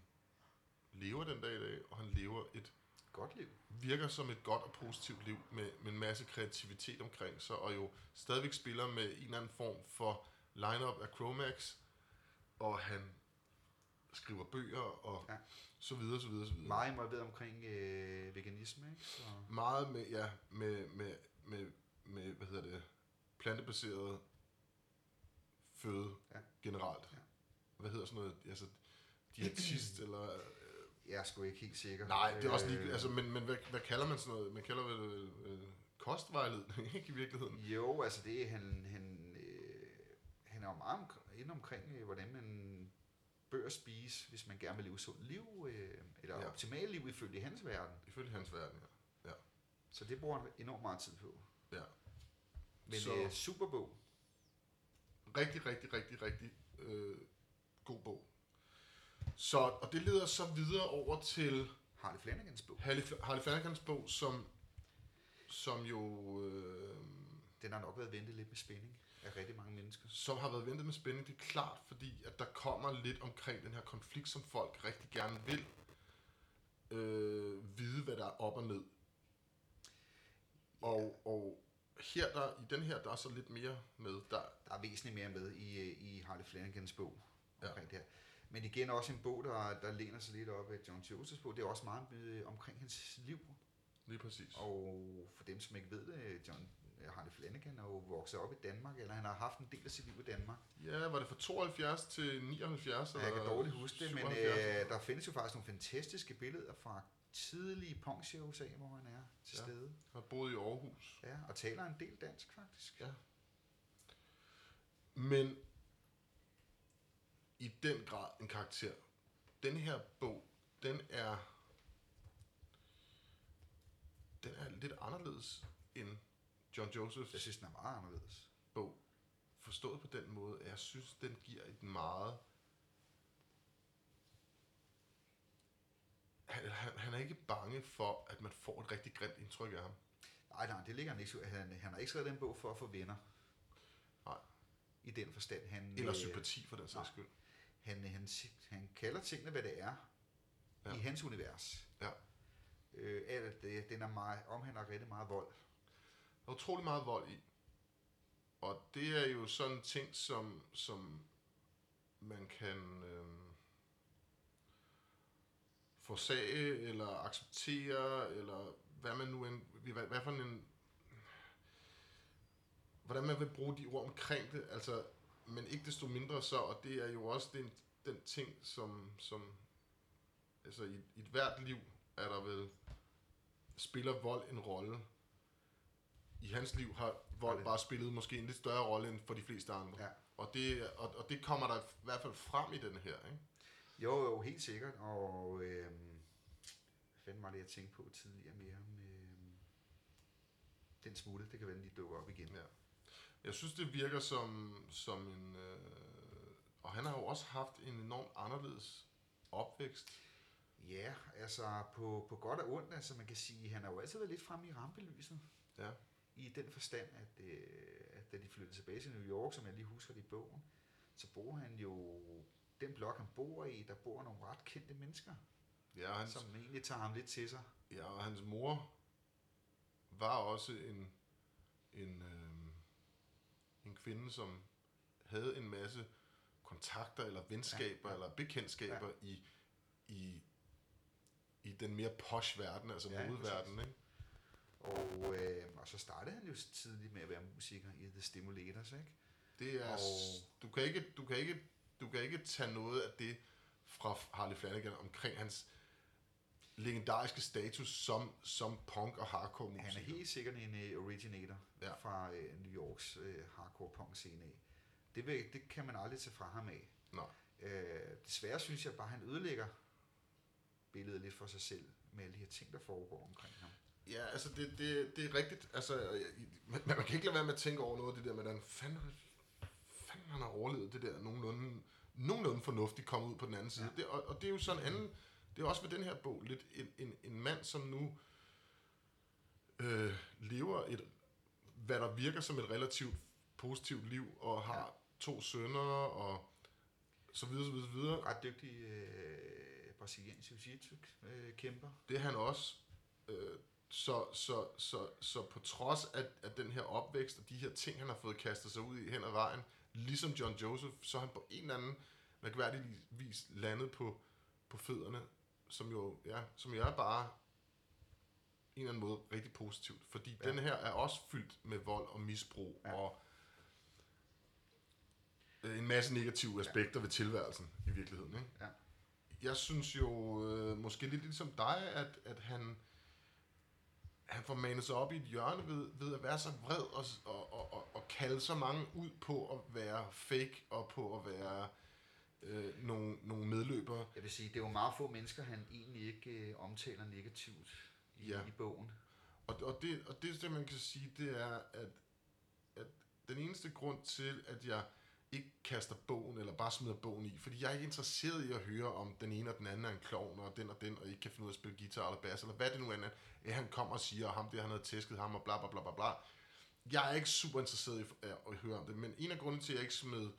lever den dag i dag, og han lever et, Godt liv. virker som et godt og positivt liv med, med en masse kreativitet omkring sig, og jo stadigvæk spiller med en eller anden form for lineup af Chromax, og han skriver bøger, og Ja. så videre, så videre, så videre. Meget involveret omkring øh, veganisme, ikke? Så, meget med, ja, med, med, med, med, hvad hedder det, plantebaseret føde Ja. generelt. Ja. Hvad hedder sådan noget, altså diætist [clears throat] eller... jeg er sgu ikke helt sikker. Nej, det er også lige, Øh, altså, men, men hvad, hvad kalder man sådan noget? Man kalder vel øh, kostvejledning, ikke i virkeligheden? Jo, altså det er, han, han, øh, han er jo meget om, inde omkring, øh, hvordan man bør spise, hvis man gerne vil leve sundt liv, øh, eller ja. Ja. optimalt liv ifølge hans verden. Ifølge hans verden, ja. Så det bruger han enormt meget tid på. ja. Men Så- øh, super bog. Rigtig, rigtig, rigtig, rigtig øh, god bog. Så, og det leder så videre over til Harley Flanagans bog. Harley, Harley Flanagans bog, som, som jo øh, Den har nok været ventet lidt med spænding af rigtig mange mennesker. som har været ventet med spænding. Det er klart, fordi at der kommer lidt omkring den her konflikt, som folk rigtig gerne vil øh, vide, hvad der er op og ned. Og, og her der, i den her, der er så lidt mere med. Der, Der er væsentligt mere med i, øh, i Harley Flanagans bog Ja. omkring det her. Men igen også en bog, der, der læner sig lidt op af John Josephs bog. Det er også meget øh, omkring hans liv. lige præcis. Og for dem, som ikke ved det, John øh, Harley Flanagan er jo vokset op i Danmark, eller han har haft en del af sit liv i Danmark. Ja, var det fra 72 til 79? Jeg kan eller dårligt huske det, men 77? øh, der findes jo faktisk nogle fantastiske billeder fra tidlige punkshows af, hvor han er til Ja. stede. Han boede i Aarhus. Ja, og taler en del dansk faktisk. Ja. Men i den grad en karakter. Den her bog, den er den er lidt anderledes end John Josephs Jeg synes, den er meget anderledes. bog. Forstået på den måde, at jeg synes, den giver et meget... Han, han, han er ikke bange for, at man får et rigtig grimt indtryk af ham. Nej, nej, det ligger han ikke. Han, han har ikke skrevet den bog for at få venner. Nej. I den forstand. Han, Eller øh, sympati for den sags skyld. Han, han, han kalder tingene, hvad det er, ja. I hans univers. Ja. Øh, at det, den er meget, omhandler rigtig meget vold. Der er utrolig meget vold i. Og det er jo sådan en ting, som, som man kan øh, forsage, eller acceptere, eller hvad man nu end, hvad, hvad for en, hvordan man vil bruge de ord omkring det, altså, men ikke desto mindre så, og det er jo også den, den ting, som, som altså i, i et hvert liv er der vel, spiller vold en rolle. I hans liv har vold bare spillet måske en lidt større rolle end for de fleste andre. Ja. Og, det, og, og det kommer der i hvert fald frem i den her, ikke? Jo, jo, helt sikkert. Og øh, fanden var det, jeg tænkte på tidligere mere med øh, den smutte. Det kan være, den lige dukker op igen. Ja. Jeg synes, det virker som, som en... Øh, og han har jo også haft en enormt anderledes opvækst. Ja, altså på, på godt og ondt, altså man kan sige, han har jo altid været lidt fremme i rampelyset. Ja. I den forstand, at, øh, at da de flyttede tilbage til New York, som jeg lige husker det i bogen, så bor han jo, den blok han bor i, der bor nogle ret kendte mennesker, Ja, hans, som egentlig tager ham lidt til sig. ja, og hans mor var også en, en, øh, en kvinde, som havde en masse kontakter eller venskaber Ja, ja, eller bekendtskaber ja. i, i, i den mere posh verden, altså Ja, modeverdenen, ikke? Og, øh, og så startede han jo tidligt med at være musiker i The Stimulators, ikke? Det er, og... du, kan ikke, du, kan ikke, du kan ikke tage noget af det fra Harley Flanagan omkring hans legendariske status som, som punk og hardcore musiker. Han er helt sikkert en uh, originator ja. Fra uh, New Yorks uh, hardcore punk scene af. Det, vil, det kan man aldrig tage fra ham af. Nej. Uh, desværre synes jeg bare, at han ødelægger billedet lidt for sig selv med alle de her ting, der foregår omkring ham. Ja, altså det, det, det er rigtigt. Altså, man, man kan ikke lade være med at tænke over noget af det der med, hvordan fanden, fanden han har overlevet det der nogenlunde, nogenlunde fornuftigt komme ud på den anden side. Ja. Det, og, og det er jo sådan en anden, det er også ved den her bog lidt en, en, en mand, som nu øh, lever et, hvad der virker som et relativt positivt liv, og har Ja. to sønner, og så videre, så videre, så videre. Ret dygtig uh, brasiliansk jiu-jitsu uh, kæmper. Det er han også. Øh, så, så, så, så på trods af, af den her opvækst og de her ting, han har fået kastet sig ud i hen ad vejen, ligesom John Joseph, så er han på en eller anden mærkværdig vis landet på, på fødderne, som jo, ja, som jo er bare en eller anden måde rigtig positivt. Fordi Ja. den her er også fyldt med vold og misbrug ja. og øh, en masse negative aspekter ja. ved tilværelsen i virkeligheden. Ikke? Ja. Jeg synes jo øh, måske lidt ligesom dig, at, at han, han får manet sig op i et hjørne ved, ved at være så vred og, og, og, og, og kalde så mange ud på at være fake og på at være øh, nogle, nogle medløbere. Jeg vil sige, det er jo meget få mennesker, han egentlig ikke uh, omtaler negativt i, Ja. i bogen. Og, og, det, og det, det, man kan sige, det er, at, at den eneste grund til, at jeg ikke kaster bogen, eller bare smider bogen i, fordi jeg er ikke interesseret i at høre, om den ene og den anden er en klovn, og den og den, og ikke kan finde ud af at spille guitar eller bass, eller hvad det nu er, at han kommer og siger, og ham der, han havde tæsket ham, og bla bla bla bla bla. Jeg er ikke super interesseret i at, høre om det, men en af grunden til, at jeg ikke smed,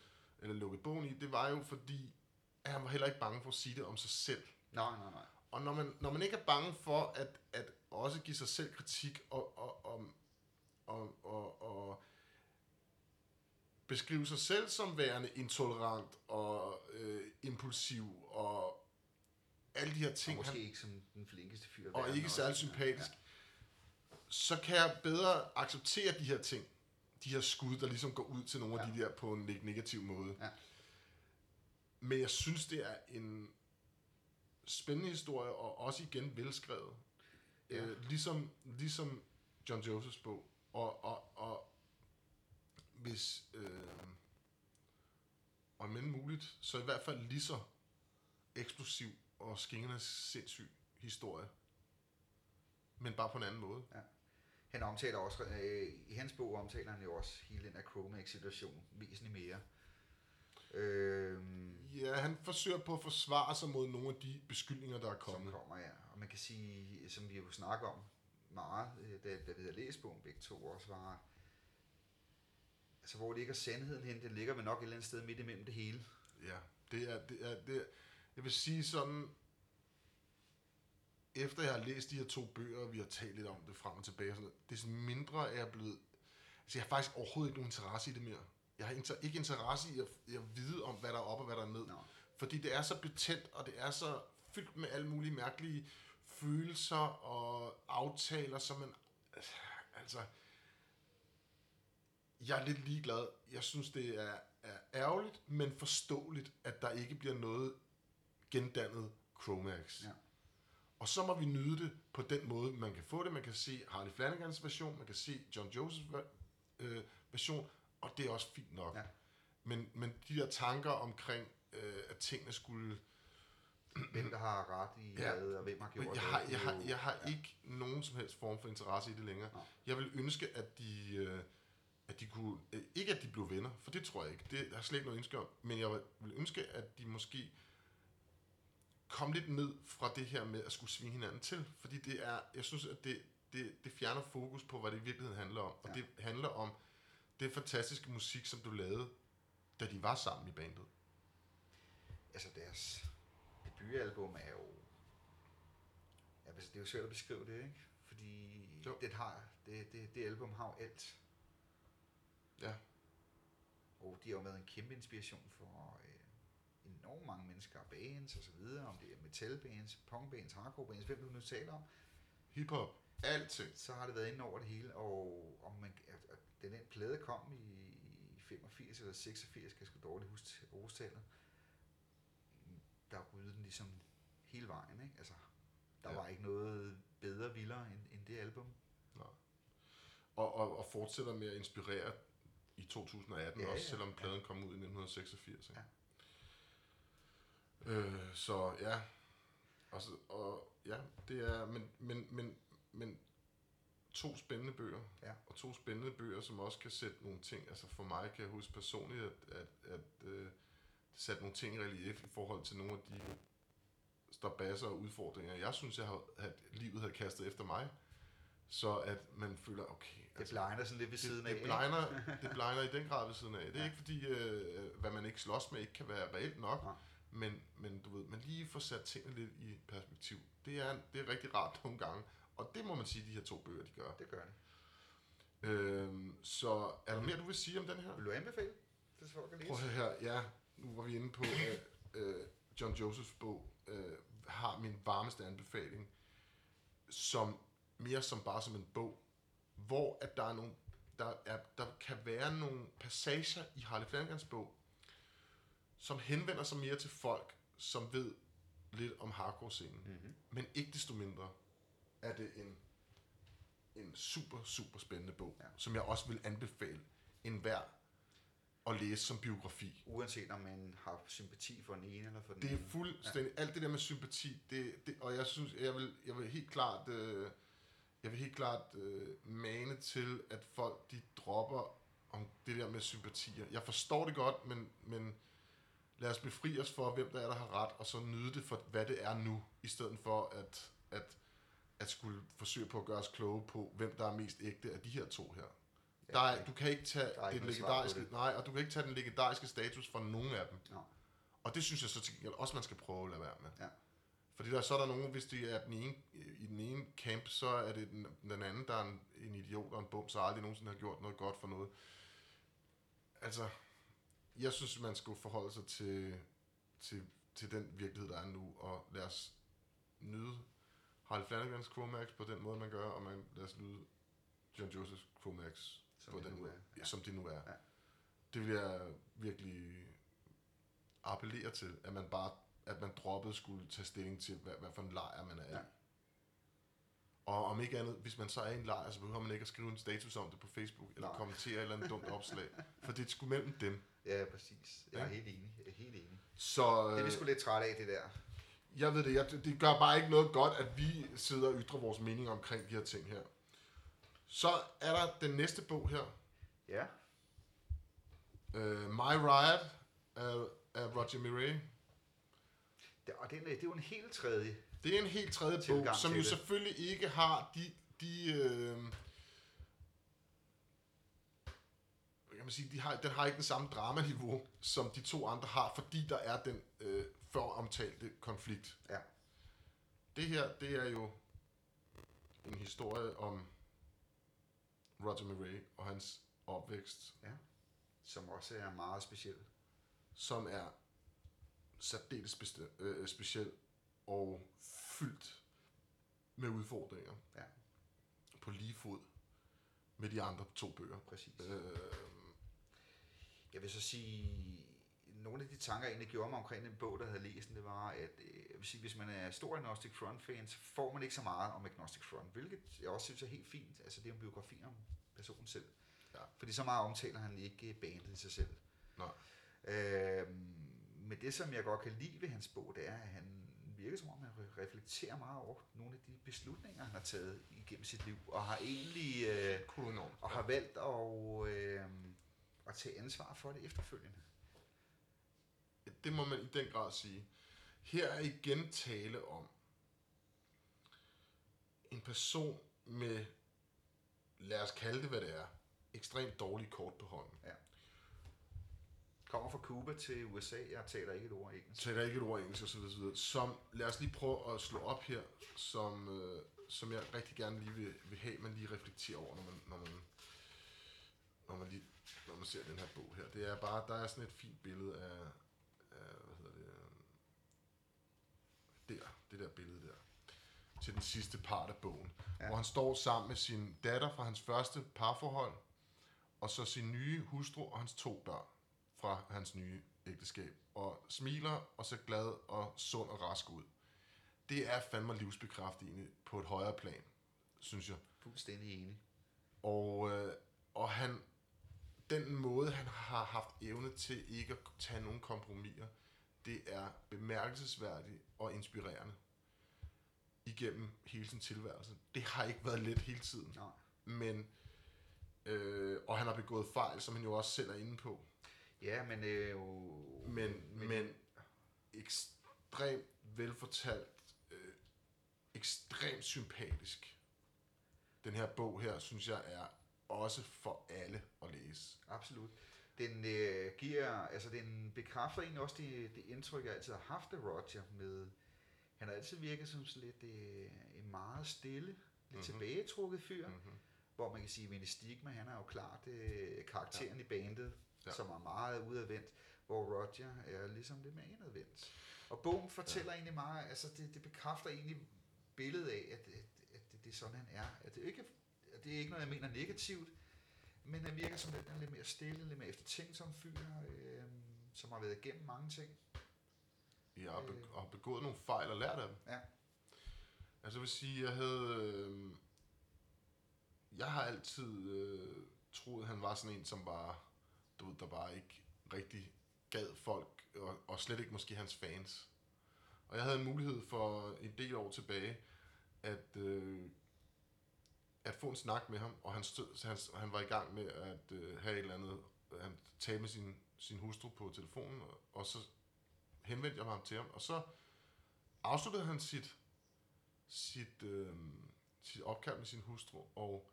eller lukkede bogen i, det var jo fordi, at han var heller ikke bange for at sige det om sig selv. Nej, nej, nej. Og når man, når man ikke er bange for at, at også give sig selv kritik og, og, og, og, og, og beskrive sig selv som værende intolerant og øh, impulsiv og alle de her Og ting, måske han, ikke som den flinkeste fyr. og ikke særlig sympatisk, så kan jeg bedre acceptere de her ting. De her skud, der ligesom går ud til nogle af Ja. de der på en negativ måde. Ja. Men jeg synes, det er en spændende historie, og også igen velskrevet. Ja. Ja. Øh, ligesom, ligesom John Josephs bog. Og, og, og hvis, øh, om end muligt, så i hvert fald lige så eksplosiv og skingerne sindssyg historie. Men bare på en anden måde. Han omtaler også, øh, i hans bog omtaler han jo også hele den her Chromax-situation væsentligt mere. Øh, Ja, han forsøger på at forsvare sig mod nogle af de beskyldninger, der er som kommet. kommer, ja. Og man kan sige, som vi jo snakker om meget, øh, da, da vi havde læst bogen begge to også, var, altså hvor ligger sandheden hen? Den ligger vel nok et eller andet sted midt imellem det hele. Ja, det er, det er, det er, jeg vil sige sådan, efter jeg har læst de her to bøger, og vi har talt lidt om det frem og tilbage, og sådan noget, des mindre er jeg blevet... Altså, jeg har faktisk overhovedet ikke nogen interesse i det mere. Jeg har inter- ikke interesse i at, at vide om, hvad der er op og hvad der er ned. Nå. Fordi det er så betændt, og det er så fyldt med alle mulige mærkelige følelser og aftaler, som man... Altså, jeg er lidt ligeglad. Jeg synes, det er, er ærgerligt, men forståeligt, at der ikke bliver noget gendannet Chromax. Ja. Og så må vi nyde det på den måde, man kan få det. Man kan se Harley Flanagans version, man kan se John Josephs øh, version, og det er også fint nok. Ja. Men, men de der tanker omkring, øh, at tingene skulle... Hvem der har ret i Ja. hvad, og hvem har gjort jeg har, det jeg har, jeg har ikke nogen som helst form for interesse i det længere. Nej. Jeg vil ønske, at de, øh, at de kunne... Øh, ikke at de blev venner, for det tror jeg ikke. Det har jeg slet ikke noget ønske om. Men jeg vil ønske, at de måske kom lidt ned fra det her med at skulle svinge hinanden til. Fordi det er... Jeg synes, at det, det, det fjerner fokus på, hvad det i virkeligheden handler om. Og Ja. det handler om den fantastiske musik, som du lavede, da de var sammen i bandet. Altså deres debutalbum er jo... Ja, altså, det er jo svært at beskrive det, ikke? Fordi Jo. det, har, det, det, det album har jo alt. Ja. Og de har jo været en kæmpe inspiration for enormt mange mennesker, bands og så videre, om det er metalbands, punkbands, hardcorebands, hvem du nu taler om, Hiphop. Alting. så har det været inde over det hele, og om man, at, at den den plade kom i, i 85 eller 86, kan jeg sgu dårligt huske årstallet, der ryddede den ligesom hele vejen, ikke? Altså, der Ja. ja. var ikke noget bedre, vildere end, end det album. Og, og, og fortsætter med at inspirere i 2018 Ja, også, ja, selvom ja. pladen kom ud i 1986. Ikke? Ja. Øh, så ja, og, så, og ja, det er, men, men, men, men to spændende bøger, Ja. og to spændende bøger, som også kan sætte nogle ting, altså for mig kan jeg huske personligt, at, at, at øh, det satte nogle ting i relief i forhold til nogle af de stabasser og udfordringer, jeg synes, jeg har, at livet havde kastet efter mig, så at man føler, okay, Det blegner sådan lidt ved det, siden af. det, blegner, [laughs] det blegner i den grad ved siden af. Det er Ja. ikke fordi, øh, hvad man ikke slås med, ikke kan være reelt nok, Nej. Men, men du ved, man lige får sat tingene lidt i perspektiv. Det er, det er rigtig rart nogle gange, og det må man sige, de her to bøger, de gør. Det gør det. Øhm, så er der mere, du vil sige om den her? Vil du anbefale, hvis folk kan læse? Prøv her, ja, nu var vi inde på, at øh, John Josephs bog øh, har min varmeste anbefaling, som mere som bare som en bog, hvor at der er nogle, der, er, der kan være nogle passager i Harley Flanagans bog, som henvender sig mere til folk, som ved lidt om hardcore-scenen. Mm-hmm. Men ikke desto mindre er det en, en super, super spændende bog, Ja. som jeg også vil anbefale enhver at læse som biografi. Uanset om man har sympati for den ene eller for den Det er fuldstændig, ja. alt det der med sympati, det, det, og jeg synes, jeg vil, jeg vil helt klart, øh, jeg vil helt klart øh, mane til, at folk de dropper om det der med sympatier. Jeg forstår det godt, men, men lad os befri os for, hvem der er, der har ret, og så nyde det for, hvad det er nu, i stedet for at, at, at skulle forsøge på at gøre os kloge på, hvem der er mest ægte af de her to her. Ja, Der er, du kan ikke tage der er på legendariske, det. nej, og du kan ikke tage den legendariske status fra nogen af dem. Nå. Og det synes jeg så til gengæld også, man skal prøve at lade være med. Ja. Fordi der, så er der nogen, hvis det er den ene, i den ene camp, så er det den, den anden, der er en, en idiot og en bum, så aldrig nogensinde har gjort noget godt for noget. Altså, jeg synes, man skulle forholde sig til, til, til den virkelighed, der er nu, og lad os nyde Harley Flanagans Chromax på den måde, man gør, og man, lad os nyde John Josephs Chromax Som på den måde, ja. som det nu er. Ja. Det vil jeg virkelig appellere til, at man bare at man droppede skulle tage stilling til, hvad, hvad for en lejr man er i. Ja. Og om ikke andet, hvis man så er i en lejr, så behøver man ikke at skrive en status om det på Facebook, eller Nej. kommentere et eller andet dumt opslag. For det er sgu mellem dem. Ja, præcis. Jeg er Ja. helt enig. Jeg er helt enig. Så Det er vi sgu lidt trætte af, det der. jeg ved det, jeg, det gør bare ikke noget godt, at vi sidder og ytrer vores mening omkring de her ting her. Så er der den næste bog her, Ja. uh, My Riot af, af Roger Miret. Det, og den, er- det er jo en helt tredje. Det er en helt tredje Tilgang bog, som jo det. selvfølgelig ikke har de, de øh, kan man sige, de har, den har ikke den samme dramaniveau, som de to andre har, fordi der er den øh, før omtalte konflikt. Ja. det her, det er jo en historie om Roger Murray og hans opvækst, Som også er meget speciel. som er særdeles beste- øh, speciel og fyldt med udfordringer Ja. på lige fod med de andre to bøger. Præcis. Øh, Jeg vil så sige, nogle af de tanker, jeg egentlig gjorde mig omkring den bog, der havde læst det var, at øh, jeg vil sige, hvis man er stor Agnostic Front-fan, så får man ikke så meget om Agnostic Front, hvilket jeg også synes er helt fint. Altså, det er en biografi om personen selv. Ja. Fordi så meget omtaler han ikke bandet i sig selv. Nej. Øhm, men det, som jeg godt kan lide ved hans bog, det er, at han virker som om, han re- reflekterer meget over nogle af de beslutninger, han har taget igennem sit liv, og har egentlig øh, og har valgt at, øh, at tage ansvar for det efterfølgende. Det må man i den grad sige. Her er igen tale om en person med, lad os kalde det hvad det er, ekstremt dårlige kort på hånden. Kommer fra Cuba til USA, jeg taler ikke et ord engelsk. taler ikke et ord engelsk og så videre, så videre. Som, lad os lige prøve at slå op her, som, øh, som jeg rigtig gerne lige vil, vil have, man lige reflekterer over, når man, når man, når man, lige, når man ser den her bog her. Det er bare, der er sådan et fint billede af, af hvad hedder det, øh, der, det der billede der, til den sidste part af bogen, ja. hvor han står sammen med sin datter fra hans første parforhold, og så sin nye hustru og hans to børn fra hans nye ægteskab, og smiler og ser glad og sund og rask ud. Det er fandme livsbekræftende på et højere plan, synes jeg. Fuldstændig enig. Og, øh, og han, den måde, han har haft evne til ikke at tage nogen kompromiser, det er bemærkelsesværdigt og inspirerende igennem hele sin tilværelse. Det har ikke været let hele tiden, Nej. men øh, og han har begået fejl, som han jo også selv er inde på. Ja, men øh, jo... Men, men, men ekstremt velfortalt, øh, ekstremt sympatisk. Den her bog her, synes jeg, er også for alle at læse. Absolut. Den øh, giver, altså den bekræfter egentlig også det, det indtryk, jeg altid har haft af Roger med, han har altid virket som sådan lidt øh, en meget stille, lidt mm-hmm. Mhm. tilbagetrukket fyr, Mm-hmm. hvor man kan sige, at Vinnie Stigma, han er jo klart øh, karakteren ja. i bandet, ja. Ja. som er meget udadvendt, hvor Roger er ligesom lidt mere indadvendt. Og bogen fortæller ja. egentlig meget, altså det, det bekræfter egentlig billedet af, at, at, at det, det er sådan, han er. At det, ikke, at det er ikke noget, jeg mener negativt, men han virker som lidt, lidt mere stille, lidt mere eftertænksom fyr, øh, som har været igennem mange ting. Jeg har, be- Øh. og har begået nogle fejl og lært af dem. Ja. Altså jeg vil sige, jeg havde... Øh, jeg har altid øh, troet, han var sådan en, som bare... Du ved, der bare ikke rigtig gad folk, og, og slet ikke måske hans fans. Og jeg havde en mulighed for en del år tilbage, at, øh, at få en snak med ham, og han, stød, han, han var i gang med at øh, have et eller andet, han talte med sin, sin hustru på telefonen, og, og så henvendte jeg mig til ham, og så afsluttede han sit, sit, øh, sit opkald med sin hustru, og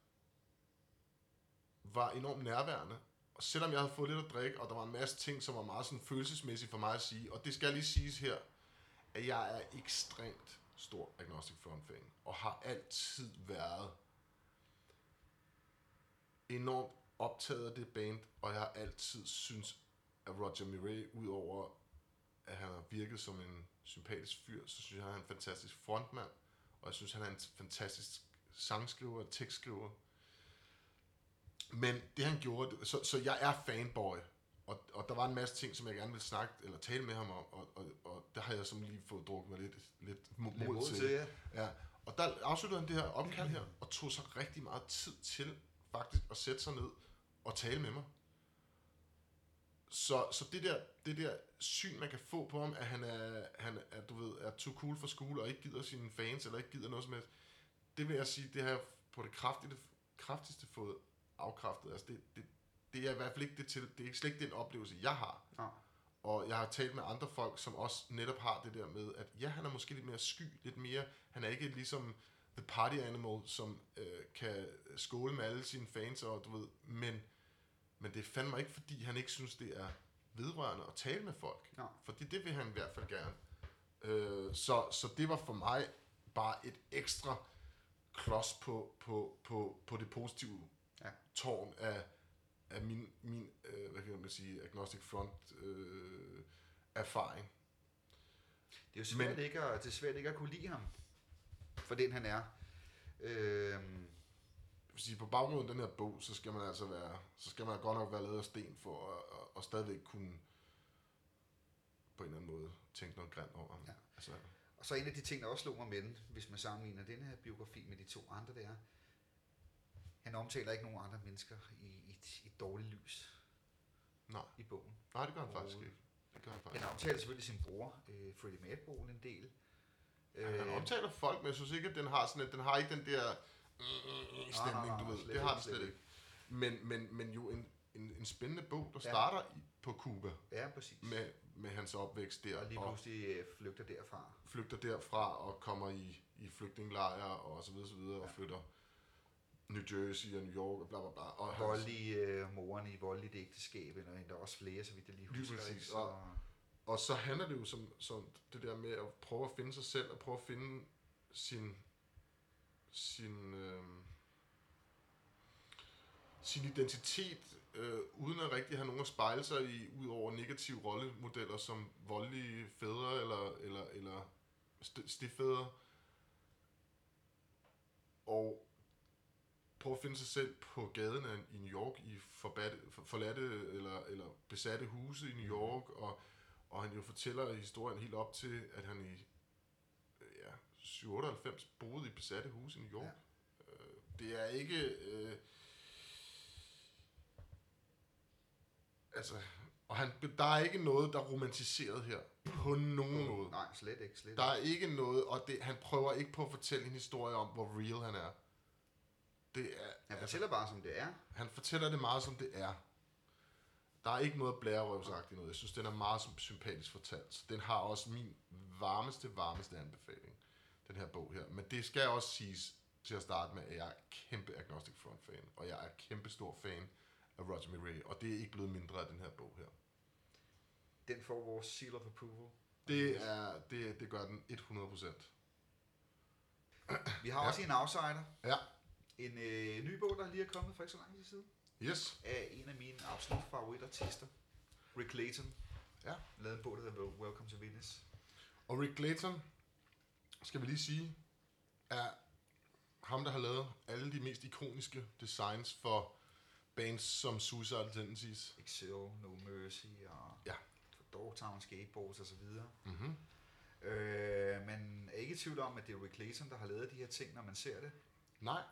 var enormt nærværende. Og selvom jeg havde fået lidt at drikke, og der var en masse ting, som var meget sådan følelsesmæssigt for mig at sige, og det skal lige siges her, at jeg er ekstremt stor Agnostic Front fan, og har altid været enormt optaget af det band, og jeg har altid synes, at Roger Murray, udover at han har virket som en sympatisk fyr, så synes jeg, han er en fantastisk frontmand, og jeg synes, han er en fantastisk sangskriver og tekstskriver. Men det han gjorde, så, så jeg er fanboy, og, og der var en masse ting, som jeg gerne ville snakke eller tale med ham om, og, og, og der har jeg som lige fået drukket mig lidt, lidt mo- Lidt mod, mod til. til, ja. Ja, og der afsluttede han det her opkald her, og tog sig rigtig meget tid til faktisk at sætte sig ned og tale med mig. Så, så det, der, det der syn, man kan få på ham, at han er, han er, du ved, er too cool for skole, og ikke gider sine fans, eller ikke gider noget som helst, det vil jeg sige, det har jeg på det kraftigste, kraftigste fået afkræftet. Altså det, det, det er i hvert fald ikke det til, det er slet ikke den oplevelse, jeg har. Ja. Og jeg har talt med andre folk, som også netop har det der med, at ja, han er måske lidt mere sky, lidt mere, han er ikke ligesom the party animal, som øh, kan skåle med alle sine fans, og du ved, men, men det er fandme ikke, fordi han ikke synes, det er vedrørende at tale med folk. Ja. Fordi det vil han i hvert fald gerne. Øh, så, så det var for mig bare et ekstra klods på, på, på, på det positive. Tårn af, af min, min øh, hvad kan man sige, agnostic front øh, erfaring. Det er jo svært, Men- ikke at, det er svært ikke at kunne lide ham, for den han er. Vil sige, på baggrund af den her bog, så skal man altså være, så skal man godt nok være lavet af sten for at, at, at stadigvæk kunne på en eller anden måde tænke noget grimt over ham. Ja. Altså, og så en af de ting, der også slog mig med den, hvis man sammenligner den her biografi med de to andre, det er, han omtaler ikke nogen andre mennesker i, i, et, i et dårligt lys nej, i bogen. nej, det gør han faktisk Overhovedet. ikke. Det gør han Han faktisk omtaler selvfølgelig sin bror, øh, Freddie Madbone, en del. ikke. Han omtaler folk, men jeg synes ikke, at den har sådan et, den har ikke den der mm, mm, stemning, nej, du ved. Det har den slet ikke. Men, men, men jo en, en, en spændende bog, der Ja. starter i, på Cuba Ja, præcis. med, med hans opvækst der, og lige og pludselig øh, flygter derfra. flygter derfra og kommer i, i flygtningelejre og så videre, så videre, ja. og Ja. flytter New Jersey og New York og bla bla bla. Og Voldelige øh, moren i voldeligt ægteskab, eller endda også flere, så vidt jeg lige Lige husker. præcis, ikke? Så, og- Og så handler det jo som, som det der med at prøve at finde sig selv, og prøve at finde sin, sin, øh, sin identitet, øh, uden at rigtig have nogen at spejle sig i, ud over negative rollemodeller som voldelige fædre eller, eller, eller st- stifædre. Og prøve at finde sig selv på gaden i New York i forbatte, for, forladte eller, eller besatte huse i New York, og, og han jo fortæller historien helt op til, at han i ja, 97 boede i besatte huse i New York. Ja. Øh, det er ikke... Øh, altså, og han, der er ikke noget, der er romantiseret her. På nogen måde. Nej, slet ikke. Slet Der er ikke noget, og det, han prøver ikke på at fortælle en historie om, hvor real han er. Det er, Han fortæller bare, som det er. han fortæller det meget, som det er. Der er ikke noget blærerøvsagtigt noget. Jeg synes, den er meget som- sympatisk fortalt. Så den har også min varmeste, varmeste anbefaling, den her bog her. Men det skal også siges til at starte med, at jeg er kæmpe Agnostic Front fan, og jeg er kæmpe stor fan af Roger Murray, og det er ikke blevet mindre af den her bog her. Den får vores seal of approval. Det, er, det, det gør den 100%. Vi har Ja. også en outsider. Ja. En øh, ny bog, der lige er kommet for ikke så lang tid siden. Yes. Af en af mine absolut favoritartister. Rick Layton. Ja. Lavet en bog, der hedder Welcome to Venice. Og Rick Clayton, skal vi lige sige, er ham, der har lavet alle de mest ikoniske designs for bands som Suicidal Tendencies. Excel, No Mercy og Ja. Dogtown Skateboards og så videre. Mm-hmm. Øh, man er ikke i tvivl om, at det er Rick Layton, der har lavet de her ting, når man ser det. Nej,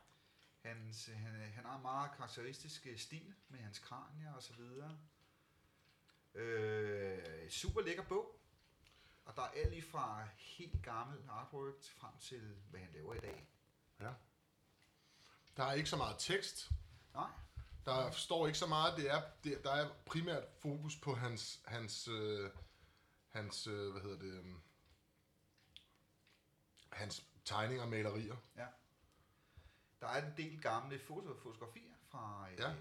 Hans, han, han har en meget karakteristisk øh, stil med hans kranier og så videre. Øh, super lækker bog. Og der er alt lige fra helt gammel artwork frem til, hvad han laver i dag. Ja. Der er ikke så meget tekst. Nej, Der står ikke så meget. Det er, det, der er primært fokus på hans, hans, øh, hans øh, hvad hedder det, øh, hans tegninger og malerier. Der er en del gamle foto- fotografier fra øh, Ja.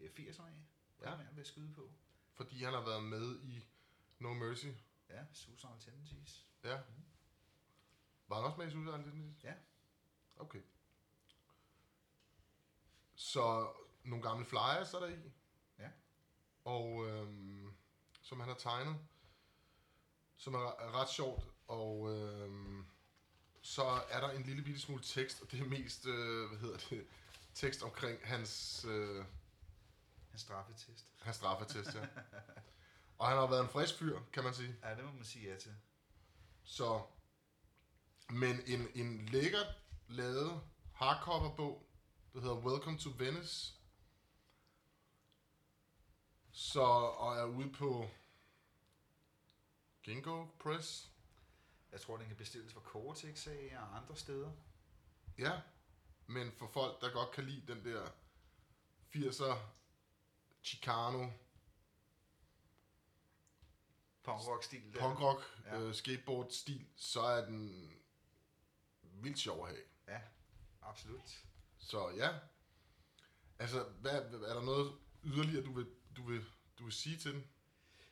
øh, 80'erne af. Ja. Vil skyde på. Fordi han har været med i No Mercy. Ja, Susan Tendencies. Ja. Var han også med i Suicide Tendencies? Ja. Okay. Så nogle gamle flyers er der i. Ja. Og øhm, som han har tegnet. Som er, er ret sjovt. Og øhm, så er der en lille bitte smule tekst, og det er mest, øh, hvad hedder det, tekst omkring hans, øh, Hans straffetest. hans straffetest, ja. Og han har været en frisk fyr, kan man sige. Ja, det må man sige ja til. Så, men en, en lækkert lavet hardcover-bog, der hedder Welcome to Venice, så, og er ude på Gingo Press. Jeg tror, den kan bestilles fra Cortex og andre steder. Ja, men for folk, der godt kan lide den der 80'er Chicano, Punkrock-stil punkrock, ja. øh, skateboard-stil, så er den vildt sjov at have. Ja, absolut. Så ja. Altså, hvad, er der noget yderligere, du vil, du vil, du vil sige til den?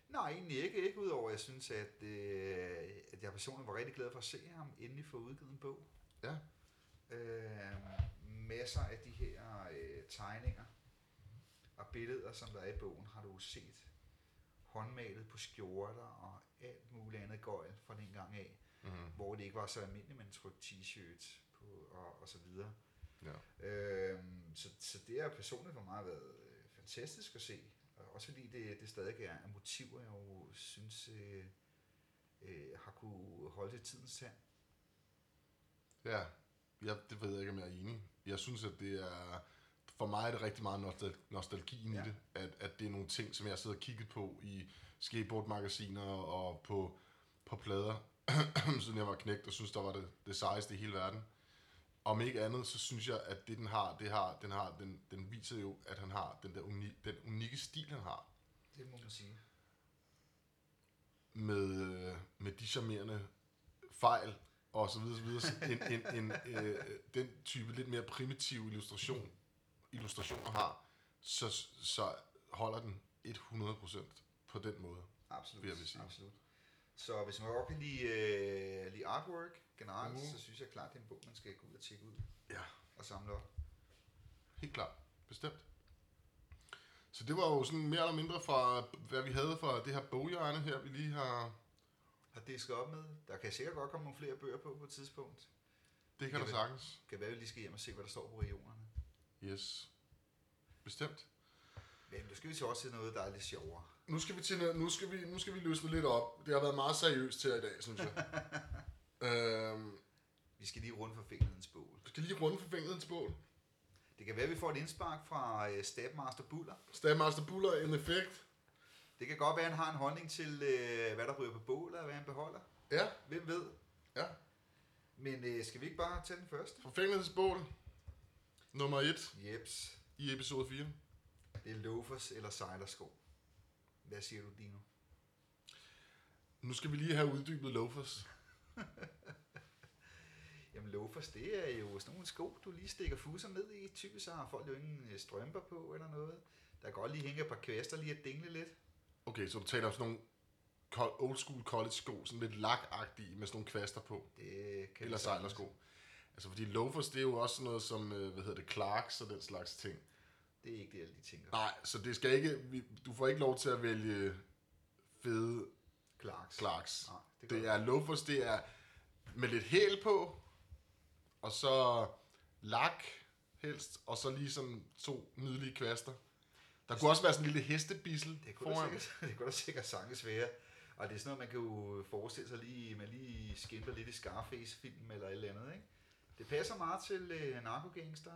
Nej, egentlig ikke. Ikke udover, at jeg synes, at, øh, at jeg personligt var rigtig glad for at se ham endelig få udgivet en bog. Ja. Øh, masser af de her øh, tegninger og billeder, som der er i bogen, har du set håndmalet på skjorter og alt muligt andet gøjl fra den gang af, Mm-hmm. hvor det ikke var så almindeligt, man trykte t-shirts på og, og så videre. Ja. Øhm, så, så det har personligt for mig været øh, fantastisk at se. Og også fordi det, det stadig er er motiver, jeg jo synes øh, øh, har kunne holde til tidens tand. Ja, jeg, det ved jeg ikke, om jeg er enig. Jeg synes, at det er... For mig er det rigtig meget nostal- nostalgien. Ja. i det. At, at det er nogle ting, som jeg sidder og kigget på i skateboardmagasiner og på, på plader, [clears throat] siden jeg var knægt, og synes, der var det, det sejeste i hele verden. Om ikke andet, så synes jeg, at det, den har, det har, den, har den, den viser jo, at han har den der uni, den unikke stil, han har. Det må man sige. med, øh, med de charmerende fejl og så videre, så videre. En, en, en, øh, den type lidt mere primitive illustration, illustrationer har, så, så holder den 100% på den måde. Absolut. Vil jeg vil sige. Absolut. Så hvis man godt kan lide, øh, lide artwork generelt, mm. så synes jeg klart, det er en bog, man skal gå ud og tjekke ud Ja, og samle op. helt klart. Bestemt. Så det var jo sådan mere eller mindre fra, hvad vi havde fra det her boghjørne her, vi lige har... Har det skal op med? Der kan sikkert godt komme nogle flere bøger på på et tidspunkt. Det kan Ja, der sagtens. Kan være, vi lige skal hjem og se, hvad der står på regionerne. Yes. Bestemt. Men nu skal vi så også til noget, der er lidt sjovere. Nu skal vi til, noget- nu skal vi, nu skal vi løsne lidt op. Det har været meget seriøst her i dag, synes jeg. [laughs] øhm, Vi skal lige rundt for fingerens bål. vi skal lige runde for til bål. Det kan være, at vi får et indspark fra øh, Stabmaster Buller. Stabmaster Buller in effect. Det kan godt være, at han har en holdning til, øh, hvad der ryger på bål, og hvad han beholder. Ja, Hvem ved? ja. Men øh, skal vi ikke bare tage den først? For til bål. Nummer 1 Jeps. i episode 4. Det er loafers eller sejlersko. Hvad siger du, Dino? Nu skal vi lige have uddybet loafers. [laughs] Jamen loafers, det er jo sådan nogle sko, du lige stikker fuser ned i. Typisk så har folk jo ingen øh, strømper på eller noget. Der kan godt lige hænge et par kvæster lige at dingle lidt. Okay, så du taler om sådan nogle old school college sko, sådan lidt lakagtige med sådan nogle kvaster på. Det kan Eller sejlersko. Altså fordi loafers, det er jo også sådan noget som, øh, hvad hedder det, Clarks og den slags ting. Det er ikke det, jeg lige tænker. Nej, så det skal ikke, vi, du får ikke lov til at vælge fede Clarks. Clarks. Nej, det, Det er loafers, det er med lidt hæl på, og så lak helst, og så lige sådan to nydelige kvaster. Der kunne også være sådan en lille hestebissel Det kunne, foran. sikkert, [laughs] det kunne da sikkert sagtens være. Og det er sådan noget, man kan jo forestille sig lige, man lige skimper lidt i Scarface-film eller et eller andet, ikke? Det passer meget til øh, narkogangster.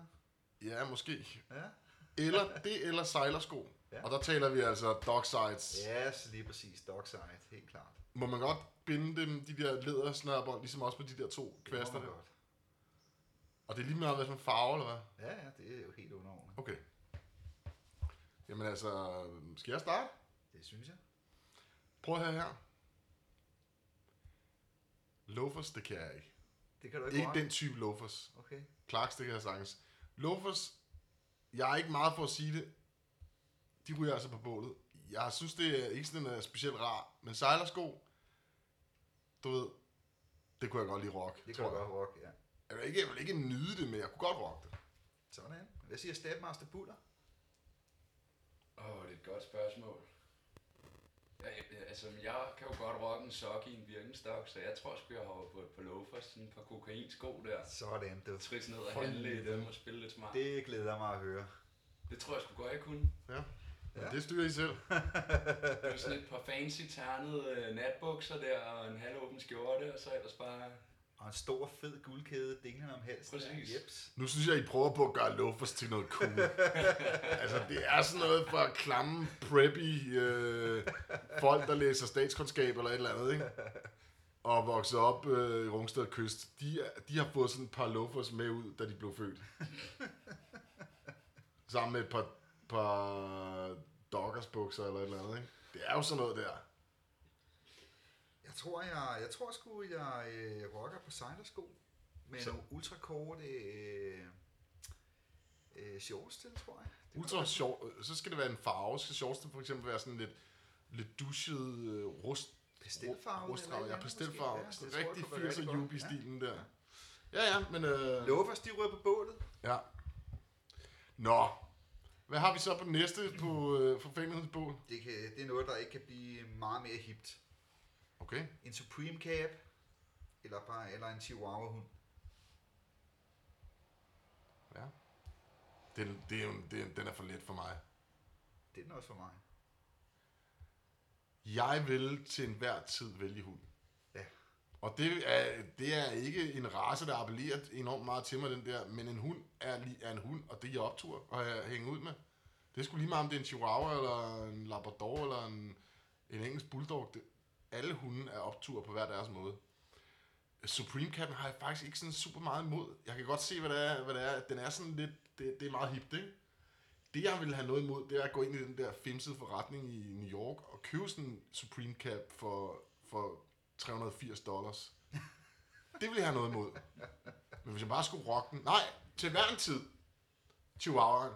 Ja, måske. Ja. Eller det, eller sejlersko. Ja. Og der taler vi altså docksides. Ja, så lige præcis. Dockside, helt klart. Må man godt binde dem, de der lædersnørbånd, ligesom også på de der to kvaster Det man godt. Og det er lige meget, hvad en farve, eller hvad? Ja, ja, det er jo helt underordnet. Okay. Jamen altså, skal jeg starte? Det synes jeg. Prøv at høre her. Loafers, det kan jeg ikke. Det kan du ikke Ikke den type loafers. Okay. Clarks, det kan jeg sagtens. Loafers, jeg er ikke meget for at sige det. De ryger altså på bålet. Jeg synes, det er ikke sådan, er specielt rar. Men sejlersko, du ved, det kunne jeg godt lide rock. Det kan du jeg. godt rock, ja. Jeg vil, ikke, jeg vil ikke nyde det, men jeg kunne godt rock det. Sådan. Hvad siger Stabmaster Buller? Åh, oh, det er et godt spørgsmål. Ja, jeg- altså, jeg kan jo godt rocke en sok i en Birkenstock, så jeg tror sgu, jeg hopper på et par loafers, sådan et par kokainsko der. Sådan, du. Tris ned og For handle i dem og spille lidt smart. Det, glæder mig at høre. det tror jeg sgu godt, jeg kunne. Ja. Ja. ja. Det styrer I selv. [laughs] Det er sådan et par fancy ternede øh, natbukser der, og en halvåben skjorte, og så ellers bare... Og en stor, fed guldkæde dinglende om halsen. Præcis. Jeps. Nu synes jeg, I prøver på at gøre loafers til noget cool. [laughs] altså, det er sådan noget for klamme, preppy øh, folk, der læser statskundskab eller et eller andet, ikke? Og vokset op øh, i Rungsted Kyst. De, de har fået sådan et par loafers med ud, da de blev født. Sammen med et par, par doggersbukser eller et eller andet, ikke? Det er jo sådan noget der. Jeg tror, jeg, jeg tror sgu, jeg øh, rocker på sejlersko. Med Så- nogle ultrakorte øh, øh, shorts til, tror jeg. Det Ultra short, så skal det være en farve. Skal shorts for eksempel være sådan lidt lidt dusjet øh, rust, Pastelfarvet rustfarvet, eller ja, måske. Ja, Ja, det rigtig kunne være rigtig 80'er godt. Yubi-stilen der. Ja, ja, men... Øh, Lovers, de på bålet. Ja. Nå. Hvad har vi så på næste på øh, forfængelighedsbål? Det, kan, det er noget, der ikke kan blive meget mere hipt. Okay. En Supreme Cap, eller bare eller en Chihuahua hund. Ja. Den, det er, jo- det, er- den er for let for mig. Det er den også for mig. Jeg vil til enhver tid vælge hund. Ja. Og det er, det er ikke en race, der appellerer enormt meget til mig, den der, men en hund er, er en hund, og det er jeg optur at hænge ud med. Det sgu lige meget, om det er en chihuahua, eller en labrador, eller en, en engelsk bulldog. Det, alle hunde er optur på hver deres måde. Supreme Cap'en har jeg faktisk ikke sådan super meget imod. Jeg kan godt se, hvad det er. Hvad det er. Den er sådan lidt, det, det er meget hipt, ikke? Det, jeg vil have noget imod, det er at gå ind i den der femsede forretning i New York og købe sådan en Supreme Cap for, for 380 dollars. Det vil jeg have noget imod. Men hvis jeg bare skulle rocke den... Nej, til hver en tid. Chihuahuaen.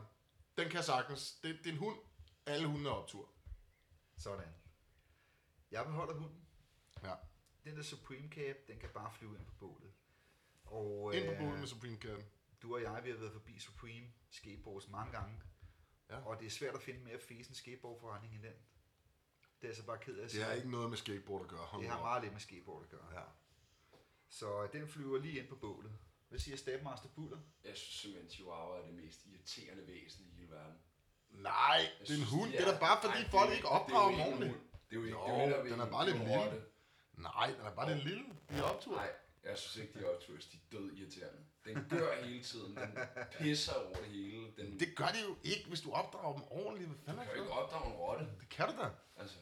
Den kan sagtens... Det, det er en hund. Alle hunde er optur. Sådan. Jeg beholder hunden. Ja. Den der Supreme Cap, den kan bare flyve ind på bålet. Og Ind på øh, båden med Supreme Cap. du og jeg, vi har været forbi Supreme skateboards mange gange. Ja. Og det er svært at finde mere fesen skateboardforretning end den. Det er så bare ked af at Det har ikke noget med skateboard at gøre. Hold det har meget lidt med skateboard at gøre. Ja. Så øh, den flyver lige ind på bålet. Hvad siger Stabmaster Buller? Jeg synes simpelthen, Chihuahua er det mest irriterende væsen i hele verden. Nej, Jeg det er en hund. de Det er da bare fordi Ej, folk det ikke opdrager dem ordentligt. Det er jo ikke, Jo, det er jo den er bare det lidt er lille. Nej, den er bare lidt lille. De er optur. Nej, jeg synes ikke, de er optur. De er død irriterende. Den gør hele tiden. Den pisser over det hele. Den, Det gør de jo ikke, hvis du opdrager dem ordentligt. Hvad du fanden er kan jo det? ikke opdrage en rotte. Det kan du da. Altså,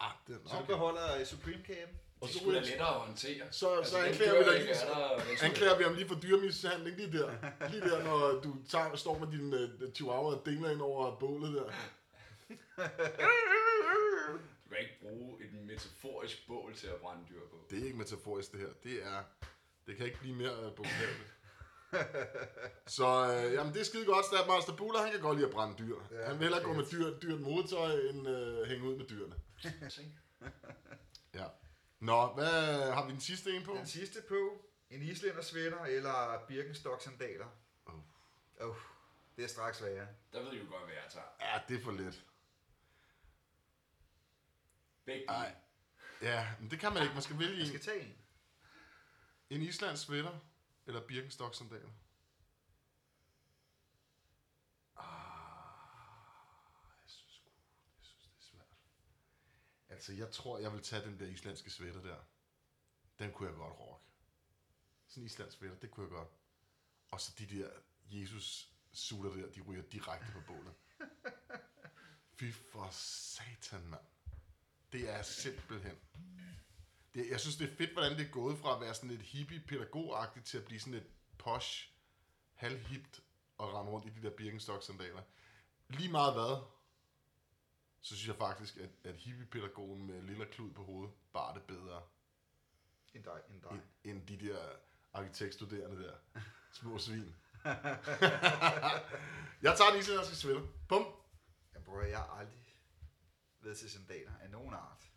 Ah, det Så du okay. beholder øh, Supreme Cap. Og det så er ryger- lettere at håndtere. Altså, Så- så den anklager vi dig lige- er der- Anklager vi ham lige for dyremishandling lige der. Lige der, når du tager, står med din uh, chihuahua og dingler ind over bålet der. [laughs] Du kan ikke bruge et metaforisk bål til at brænde dyr på. Det er ikke metaforisk det her. Det er, det kan ikke blive mere uh, bogstaveligt. [laughs] Så øh, jamen, det er skide godt. Stabmaster Buller, han kan godt lide at brænde dyr. Ja, han vil hellere gå med dyr, dyrt modetøj, end øh, hænge ud med dyrene. [laughs] Ja. Nå, hvad har vi den sidste en på? Den sidste på. En islænder sweater eller Birkenstock sandaler. Oh. Oh, det er straks værre. Der ved I jo godt, hvad jeg tager. Ja, det er for let. Begge Ej. dele. Ja, men det kan man ikke. Man skal vælge en. skal tage en. En islandsk sweater eller Birkenstock sandaler. Ah, jeg synes, sgu- jeg synes, det er svært. Altså, jeg tror, jeg vil tage den der islandske sweater der. Den kunne jeg godt rock. Sådan en islandsk sweater, det kunne jeg godt. Og så de der Jesus sutter der, de ryger direkte på bålet. [laughs] Fy for satan, mand. Det er simpelthen det, jeg synes, det er fedt, hvordan det er gået fra at være sådan lidt hippie pædagogagtigt til at blive sådan lidt posh, halvhipt og rende rundt i de der Birkenstock-sandaler. Lige meget hvad, så synes jeg faktisk, at, at hippie-pædagogen med lille klud på hovedet bare er det bedre, En dig, en dig. end, end de der arkitektstuderende der. Små svin. [laughs] jeg tager den islandske sweater. Bum. Jeg, prøver, jeg aldrig været til sandaler af nogen art.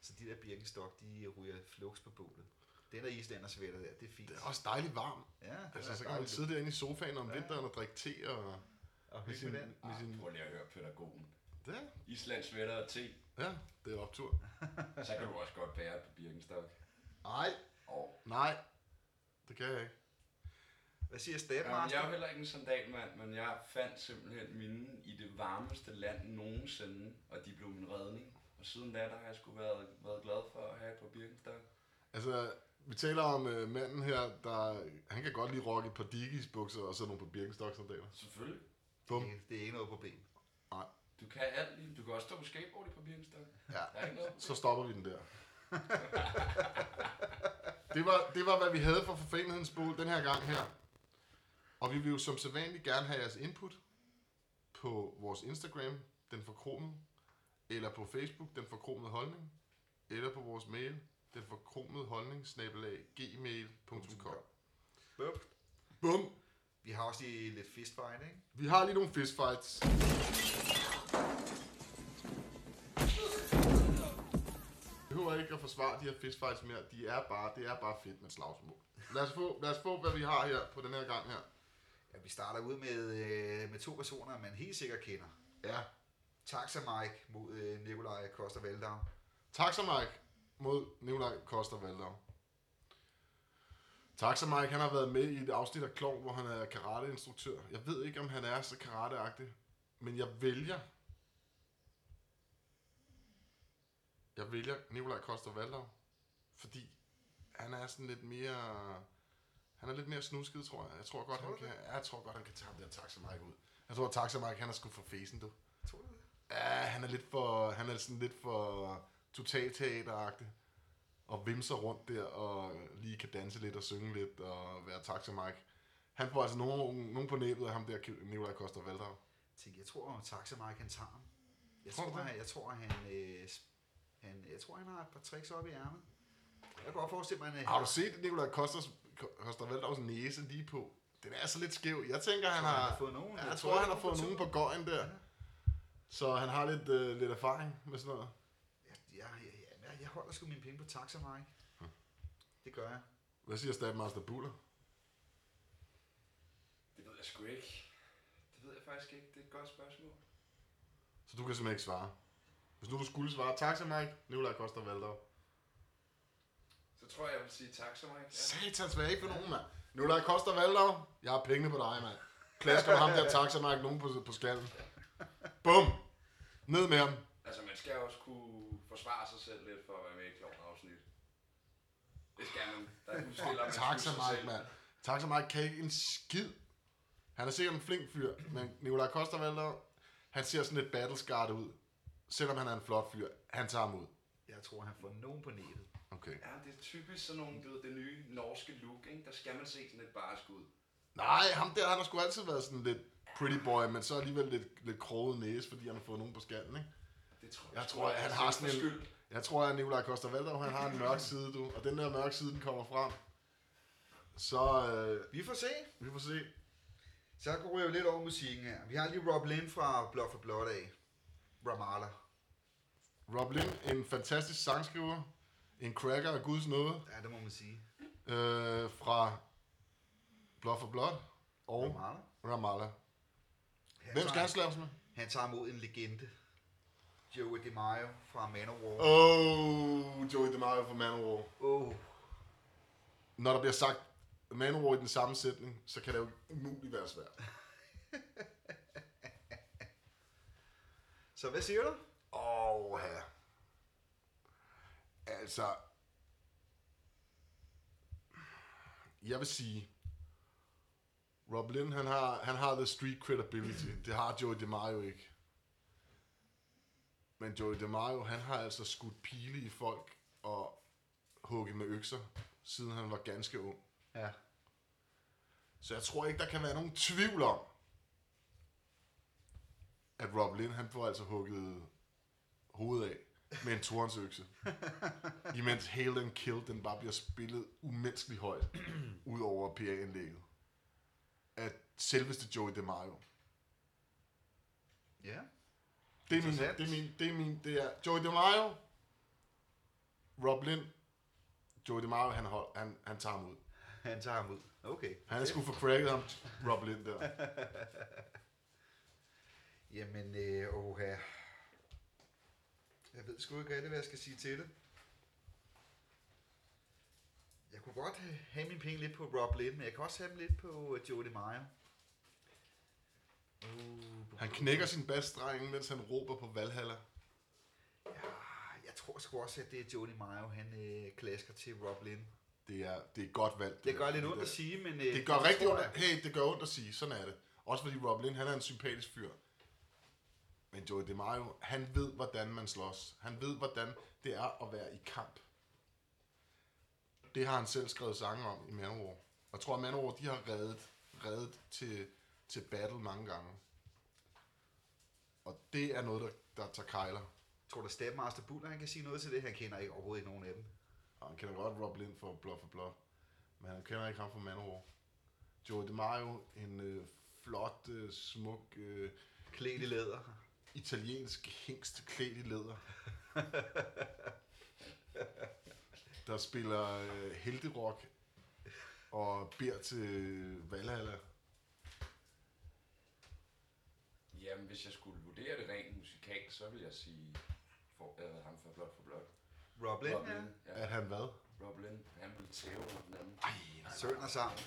Så de der Birkenstock, de ryger flux på bålet. Den der islænder sweater der, det er fint. Det er også dejligt varmt. Ja, det Altså, er så kan man sidde derinde i sofaen om Ja. vinteren og drikke te og... Og Med hygge med sin, den. med sin, prøv lige at høre pædagogen. ja, Islands sweater og te. ja, det er optur. Så kan du også godt bære det på Birkenstock. Nej, Og nej, det kan jeg ikke. Hvad siger Stabmaster? jeg er jo heller ikke en sandalmand, men jeg fandt simpelthen mine i det varmeste land nogensinde, og de blev min redning. Og siden da, der har jeg sgu været, været glad for at have på Birkenstock. Altså, vi taler om uh, manden her, der, han kan godt lige rocke et par Dickies bukser og så nogle på Birkenstock sandaler. Selvfølgelig. Bum. Det, det er ikke noget problem. Du kan alt lige. Du kan også stå på skateboard på Birkenstock. Ja, Der er ikke noget. så stopper vi den der. [laughs] det, var, det var, hvad vi havde for forfængelighedens bol den her gang her. Og vi vil jo som sædvanligt gerne have jeres input på vores Instagram, den forkromede, eller på Facebook, den forkromede holdning, eller på vores mail, den forkromede holdning, snabelag, gmail.com. Bup. Bum! Vi har også lige lidt fistfight, ikke? Vi har lige nogle fistfights. behøver ikke at forsvare de her fistfights mere. De er bare, det er bare fedt med slagsmål. Lad os, få, lad os få, hvad vi har her på den her gang her. Ja, vi starter ud med, øh, med to personer, man helt sikkert kender. Ja. Taxa Mike mod øh, Nikolaj Koster Valdau. Taxa Mike mod Nikolaj Koster Valdau. Taxa Mike, han har været med i et afsnit af Klovn, hvor han er karateinstruktør. Jeg ved ikke, om han er så karateagtig, men jeg vælger... Jeg vælger Nikolaj Koster Valdau, fordi han er sådan lidt mere... Han er lidt mere snusket, tror jeg. Jeg tror godt, Tror han kan, ja, jeg tror godt, han kan tage ham der Taxa Mike ud. Jeg tror, at Taxa Mike, han er sgu for fesen, du. Tror du det? Ja, han er lidt for, han er sådan lidt for totalteateragtig. Og vimser rundt der, og lige kan danse lidt og synge lidt, og være taxa Mike. Han får altså nogen, nogen på næbet af ham der, Nikolaj Koster Valdau. Tænk, jeg tror, at Taxa Mike han tager ham. Jeg Tror tror, det? han, jeg tror, han, øh, han, jeg tror, han har et par tricks op i ærmet. Jeg kan godt forestille mig, at Har du set Nikolaj Kosters, Koster Valdaus næse lige på? Den er så lidt skæv. Jeg tænker, han har... har fået nogen, Ja, jeg tror han har fået nogen på gøjen der. Så han har lidt, øh, lidt erfaring med sådan noget. Jeg, jeg, jeg, jeg, jeg holder sgu mine penge på Taxa Mike. Hm. Det gør jeg. Hvad siger Stabmaster Buller? Det ved jeg sgu ikke. Det ved jeg faktisk ikke. Det er et godt spørgsmål. Så du kan simpelthen ikke svare. Hvis nu du skulle svare, taxa Mike, Nikolaj Koster Valdau. Tror jeg, jeg vil sige tak så meget. Ja. Satans, hvad er I for nogen, mand? Nikolaj Koster Valdau, jeg har pengene på dig, mand. Klasker ham der [laughs] taxa Mike nogen på, på skallen. Bum! Ned med ham. Altså, man skal også kunne forsvare sig selv lidt for at være med i klovn afsnit. Det skal man. Der udstiller man Taxa Mike, mand. Taxa Mike kan ikke en skid. Han er sikkert en flink fyr, men Nikolaj Koster Valdau, han ser sådan lidt battlescard ud. Selvom han er en flot fyr, han tager ham ud. Jeg tror, han får nogen på nettet. Okay. Ja, det er typisk sådan nogle, du ved, det nye norske look, ikke? Der skal man se sådan lidt barsk ud. Nej, ham der, han har sgu altid været sådan lidt pretty boy, men så alligevel lidt, lidt kroget næse, fordi han har fået nogen på skallen, ikke? Det tror Jeg sgu, tror, er han har sådan en- selvforskyldt. Jeg tror, at Nikolaj Koster Valdau, han har en mørk [laughs] side, du. Og den der mørke side, den kommer frem. Så øh, Vi får se. vi får se. Så går jeg jo lidt over musikken her. Vi har lige Rob Lind fra Blood for Blood af. Ramallah. Rob Lind, en fantastisk sangskriver. En cracker af guds nåde. Ja, det må man sige. Øh, fra Blood for Blood og Ramallah. Ramallah. Han Hvem skal han slaves med? Han tager imod en legende. Joey DeMaio fra Manowar. Oh, Joey DeMaio fra Manowar. Oh. Når der bliver sagt Manowar i den samme sætning, så kan det jo umuligt være svært. [laughs] Så hvad siger du? Åh, her. Altså... Jeg vil sige... Rob Lynn, han har, han har the street credibility. [clears throat] Det har Joey DeMaio ikke. Men Joey DeMaio, han har altså skudt pile i folk og hugget med økser, siden han var ganske ung. Ja. Så jeg tror ikke, der kan være nogen tvivl om, at Rob Lynn, han får altså hugget hovedet af med en tornsøkse. [laughs] imens Hail and Kill, den bare bliver spillet umenneskeligt højt [clears throat] ud over PA-indlægget. At selveste Joey DeMaio. Ja. Det er min, det er min, det er min, det er Joey DeMaio, Rob Lynn, Joey DeMaio, han, hold, han, han tager ham ud. [laughs] Han tager ham ud. Okay. Han er sgu for cracket ham, Rob Lynn der. [laughs] Jamen, øh, oha. Jeg ved sgu ikke rigtig, hvad jeg skal sige til det. Jeg kunne godt have- mine penge lidt på Rob Lind, men jeg kan også have dem lidt på øh, Joe DeMaio. Uh, Han knækker sin basstreng, mens han råber på Valhalla. Ja, jeg tror sgu også, at det er Joe DeMaio, han øh, klasker til Rob Lind. Det er, det er godt valgt. Det gør lidt ondt at sige, men... Øh, Det gør rigtig ondt. Hey, det gør ondt at sige. Sådan er det. Også fordi Rob Lind, han er en sympatisk fyr. Men Joey DeMaio, han ved, hvordan man slås. Han ved, hvordan det er at være i kamp. Det har han selv skrevet sange om i Manowar. Og jeg tror, at Manowar, de har reddet, reddet til, til battle mange gange. Og det er noget, der, der tager kejler. Tror du, Stabmaster Buller, han kan sige noget til det? Han kender ikke overhovedet ikke nogen af dem. Og han kender godt Rob Lind for Blood for Blood. Men han kender ikke ham fra Manowar. Joey DeMaio, en øh, flot, øh, smuk, øh, Klædt i læder. Italiensk hængst klædt i læder. [laughs] der spiller øh, helterock og beder til Valhalla. Jamen, hvis jeg skulle vurdere det rent musikalt, så vil jeg sige for, øh, ham fra Blot for Blot. Rob Lind, Rob ja. Lind, ja. At han hvad? Rob Lind, han vil tæve den anden. Ej, nej, Sønder sammen.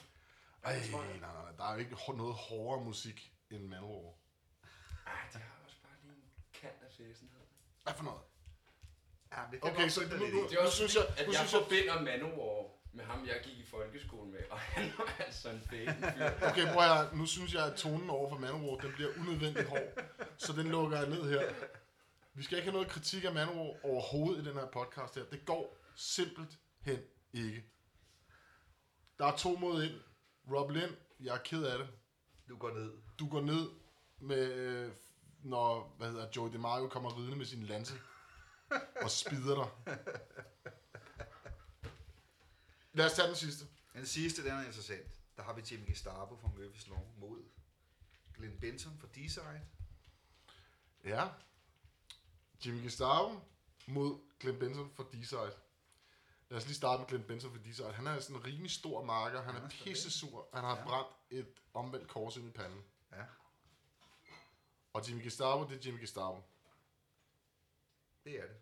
Ej, nej, nej, nej. Der er jo ikke noget hårdere musik end Manowar. Ej, de har kant af fæsenhed. Hvad for noget? Ja, det kan Okay, godt så nu- nu-. Det er også synes jeg- nu at jeg synes jeg- forbinder Manowar med ham, jeg gik i folkeskole med, og han var altså en fæsen fyr. Okay, prøv at høre. Nu synes jeg, at tonen over for Manowar, den bliver unødvendigt hård. Så den lukker jeg ned her. Vi skal ikke have noget kritik af Manowar overhovedet i den her podcast her. Det går simpelthen ikke. Der er to mod ind. Rob Lind, jeg er ked af det. Du går ned. Du går ned med, øh, når hvad hedder, Joey DeMario kommer ridende med sin lanse og spider dig. Lad os tage den sidste. Den sidste, den er interessant. Der har vi Jimmy Gestapo fra Murphys Law mod Glenn Benson fra D-Side. Ja. Jimmy Gestapo mod Glenn Benson fra D-Side. Lad os lige starte med Glenn Benson fra D-Side. Han er sådan en rimelig stor marker. Han Ja, er pisse sur. Han har Ja. brændt et omvendt kors ind i panden. Ja. Og Jimmy Gestapo, det er Jimmy Gestapo. Det er det.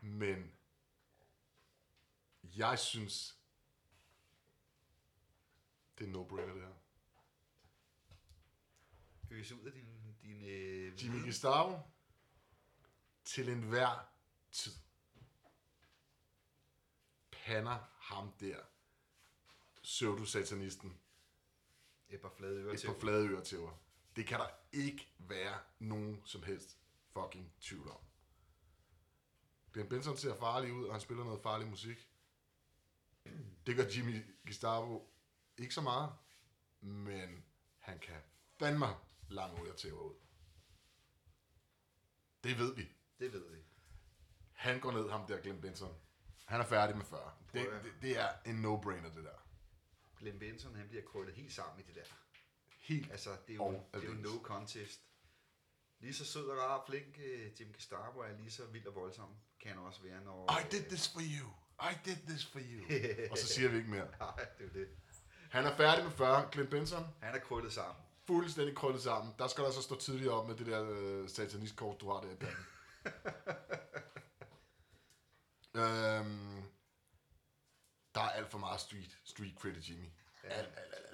Men jeg synes, det er no-brainer det her. Øs ud af din, din øh, Jimmy. Gestapo til enhver tid pander ham der pseudosatanisten Et par flade ører et par flade øretæver. Det kan der ikke være nogen som helst fucking tvivl om. Glenn Benson ser farlig ud, og han spiller noget farlig musik. Det gør Jimmy Gestapo ikke så meget, men han kan fandme lange øretæver ud. Det ved vi. Det ved vi. Han går ned, ham der Glenn Benson. Han er færdig med 40. Det, det, det er en no-brainer, det der. Glenn Benson, han bliver krøllet helt sammen i det der. Helt Altså, det er jo, det er jo no contest. Lige så sød og rar og flink uh, Jim Gestapo er lige så vild og voldsom, kan han også være, når... I did this for you. I did this for you. [laughs] og så siger vi ikke mere. [laughs] Nej, det er jo det. Han er færdig med 40. Clint Benson, Han er krøllet sammen. fuldstændig krøllet sammen. Der skal der så stå tidligt op med det der øh, satanistkort, du har der i panden. [laughs] øhm, der er alt for meget street, street credit, Jimmy. Ja. Alt, alt, alt.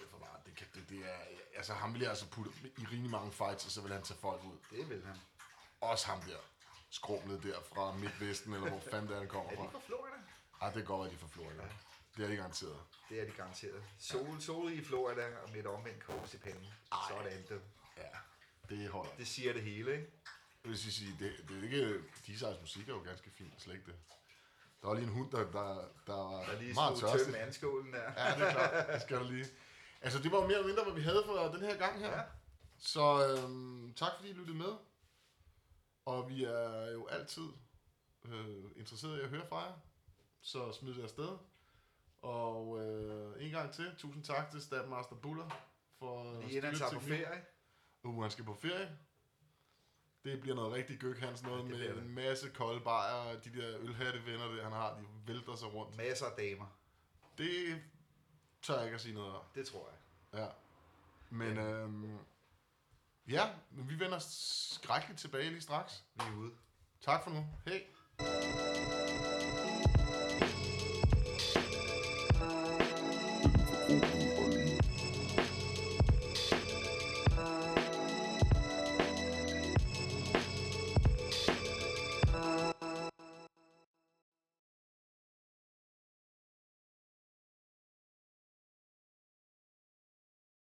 Det, kan, det, det er, altså, ham vil jeg altså putte i rimelig mange fights, og så vil han tage folk ud. Det vil han. Også ham der. Skrumlet der fra Midtvesten, eller hvor fanden det er, han kommer Er de fra. fra Florida? Ej, det går, at de er fra Florida. Det er de garanteret. Det er de garanteret. Sol, sol i Florida og med et omvendt kors i panden. Sådan det. Ja, det holder. Det siger det hele, ikke? Jeg vil sige, det, det er ikke... Disejs musik er jo ganske fint, slet ikke det. Der var lige en hund, der, der, der var Der lige meget tørstig. tømme andskålen der. Ja, det er klart. Det skal der lige. Altså, det var jo mere eller mindre, hvad vi havde for den her gang her. Ja. Så øhm, tak fordi I lyttede med. Og vi er jo altid øh, interesseret i at høre fra jer. Så smid det afsted. Og øh, en gang til, tusind tak til Stabmaster Buller for at Lige inden han tager på ferie. Uh, han skal på ferie. Det bliver noget rigtig gøk, hans noget Ja, med det. en masse kolde bajer, og de der ølhatte venner, der han har, de vælter sig rundt. Masser af damer. Det tør jeg ikke at sige noget om. Det tror jeg. Ja. Men øhm, ja, men vi vender skrækkeligt tilbage lige straks. Vi er ude. Tak for nu. Hej.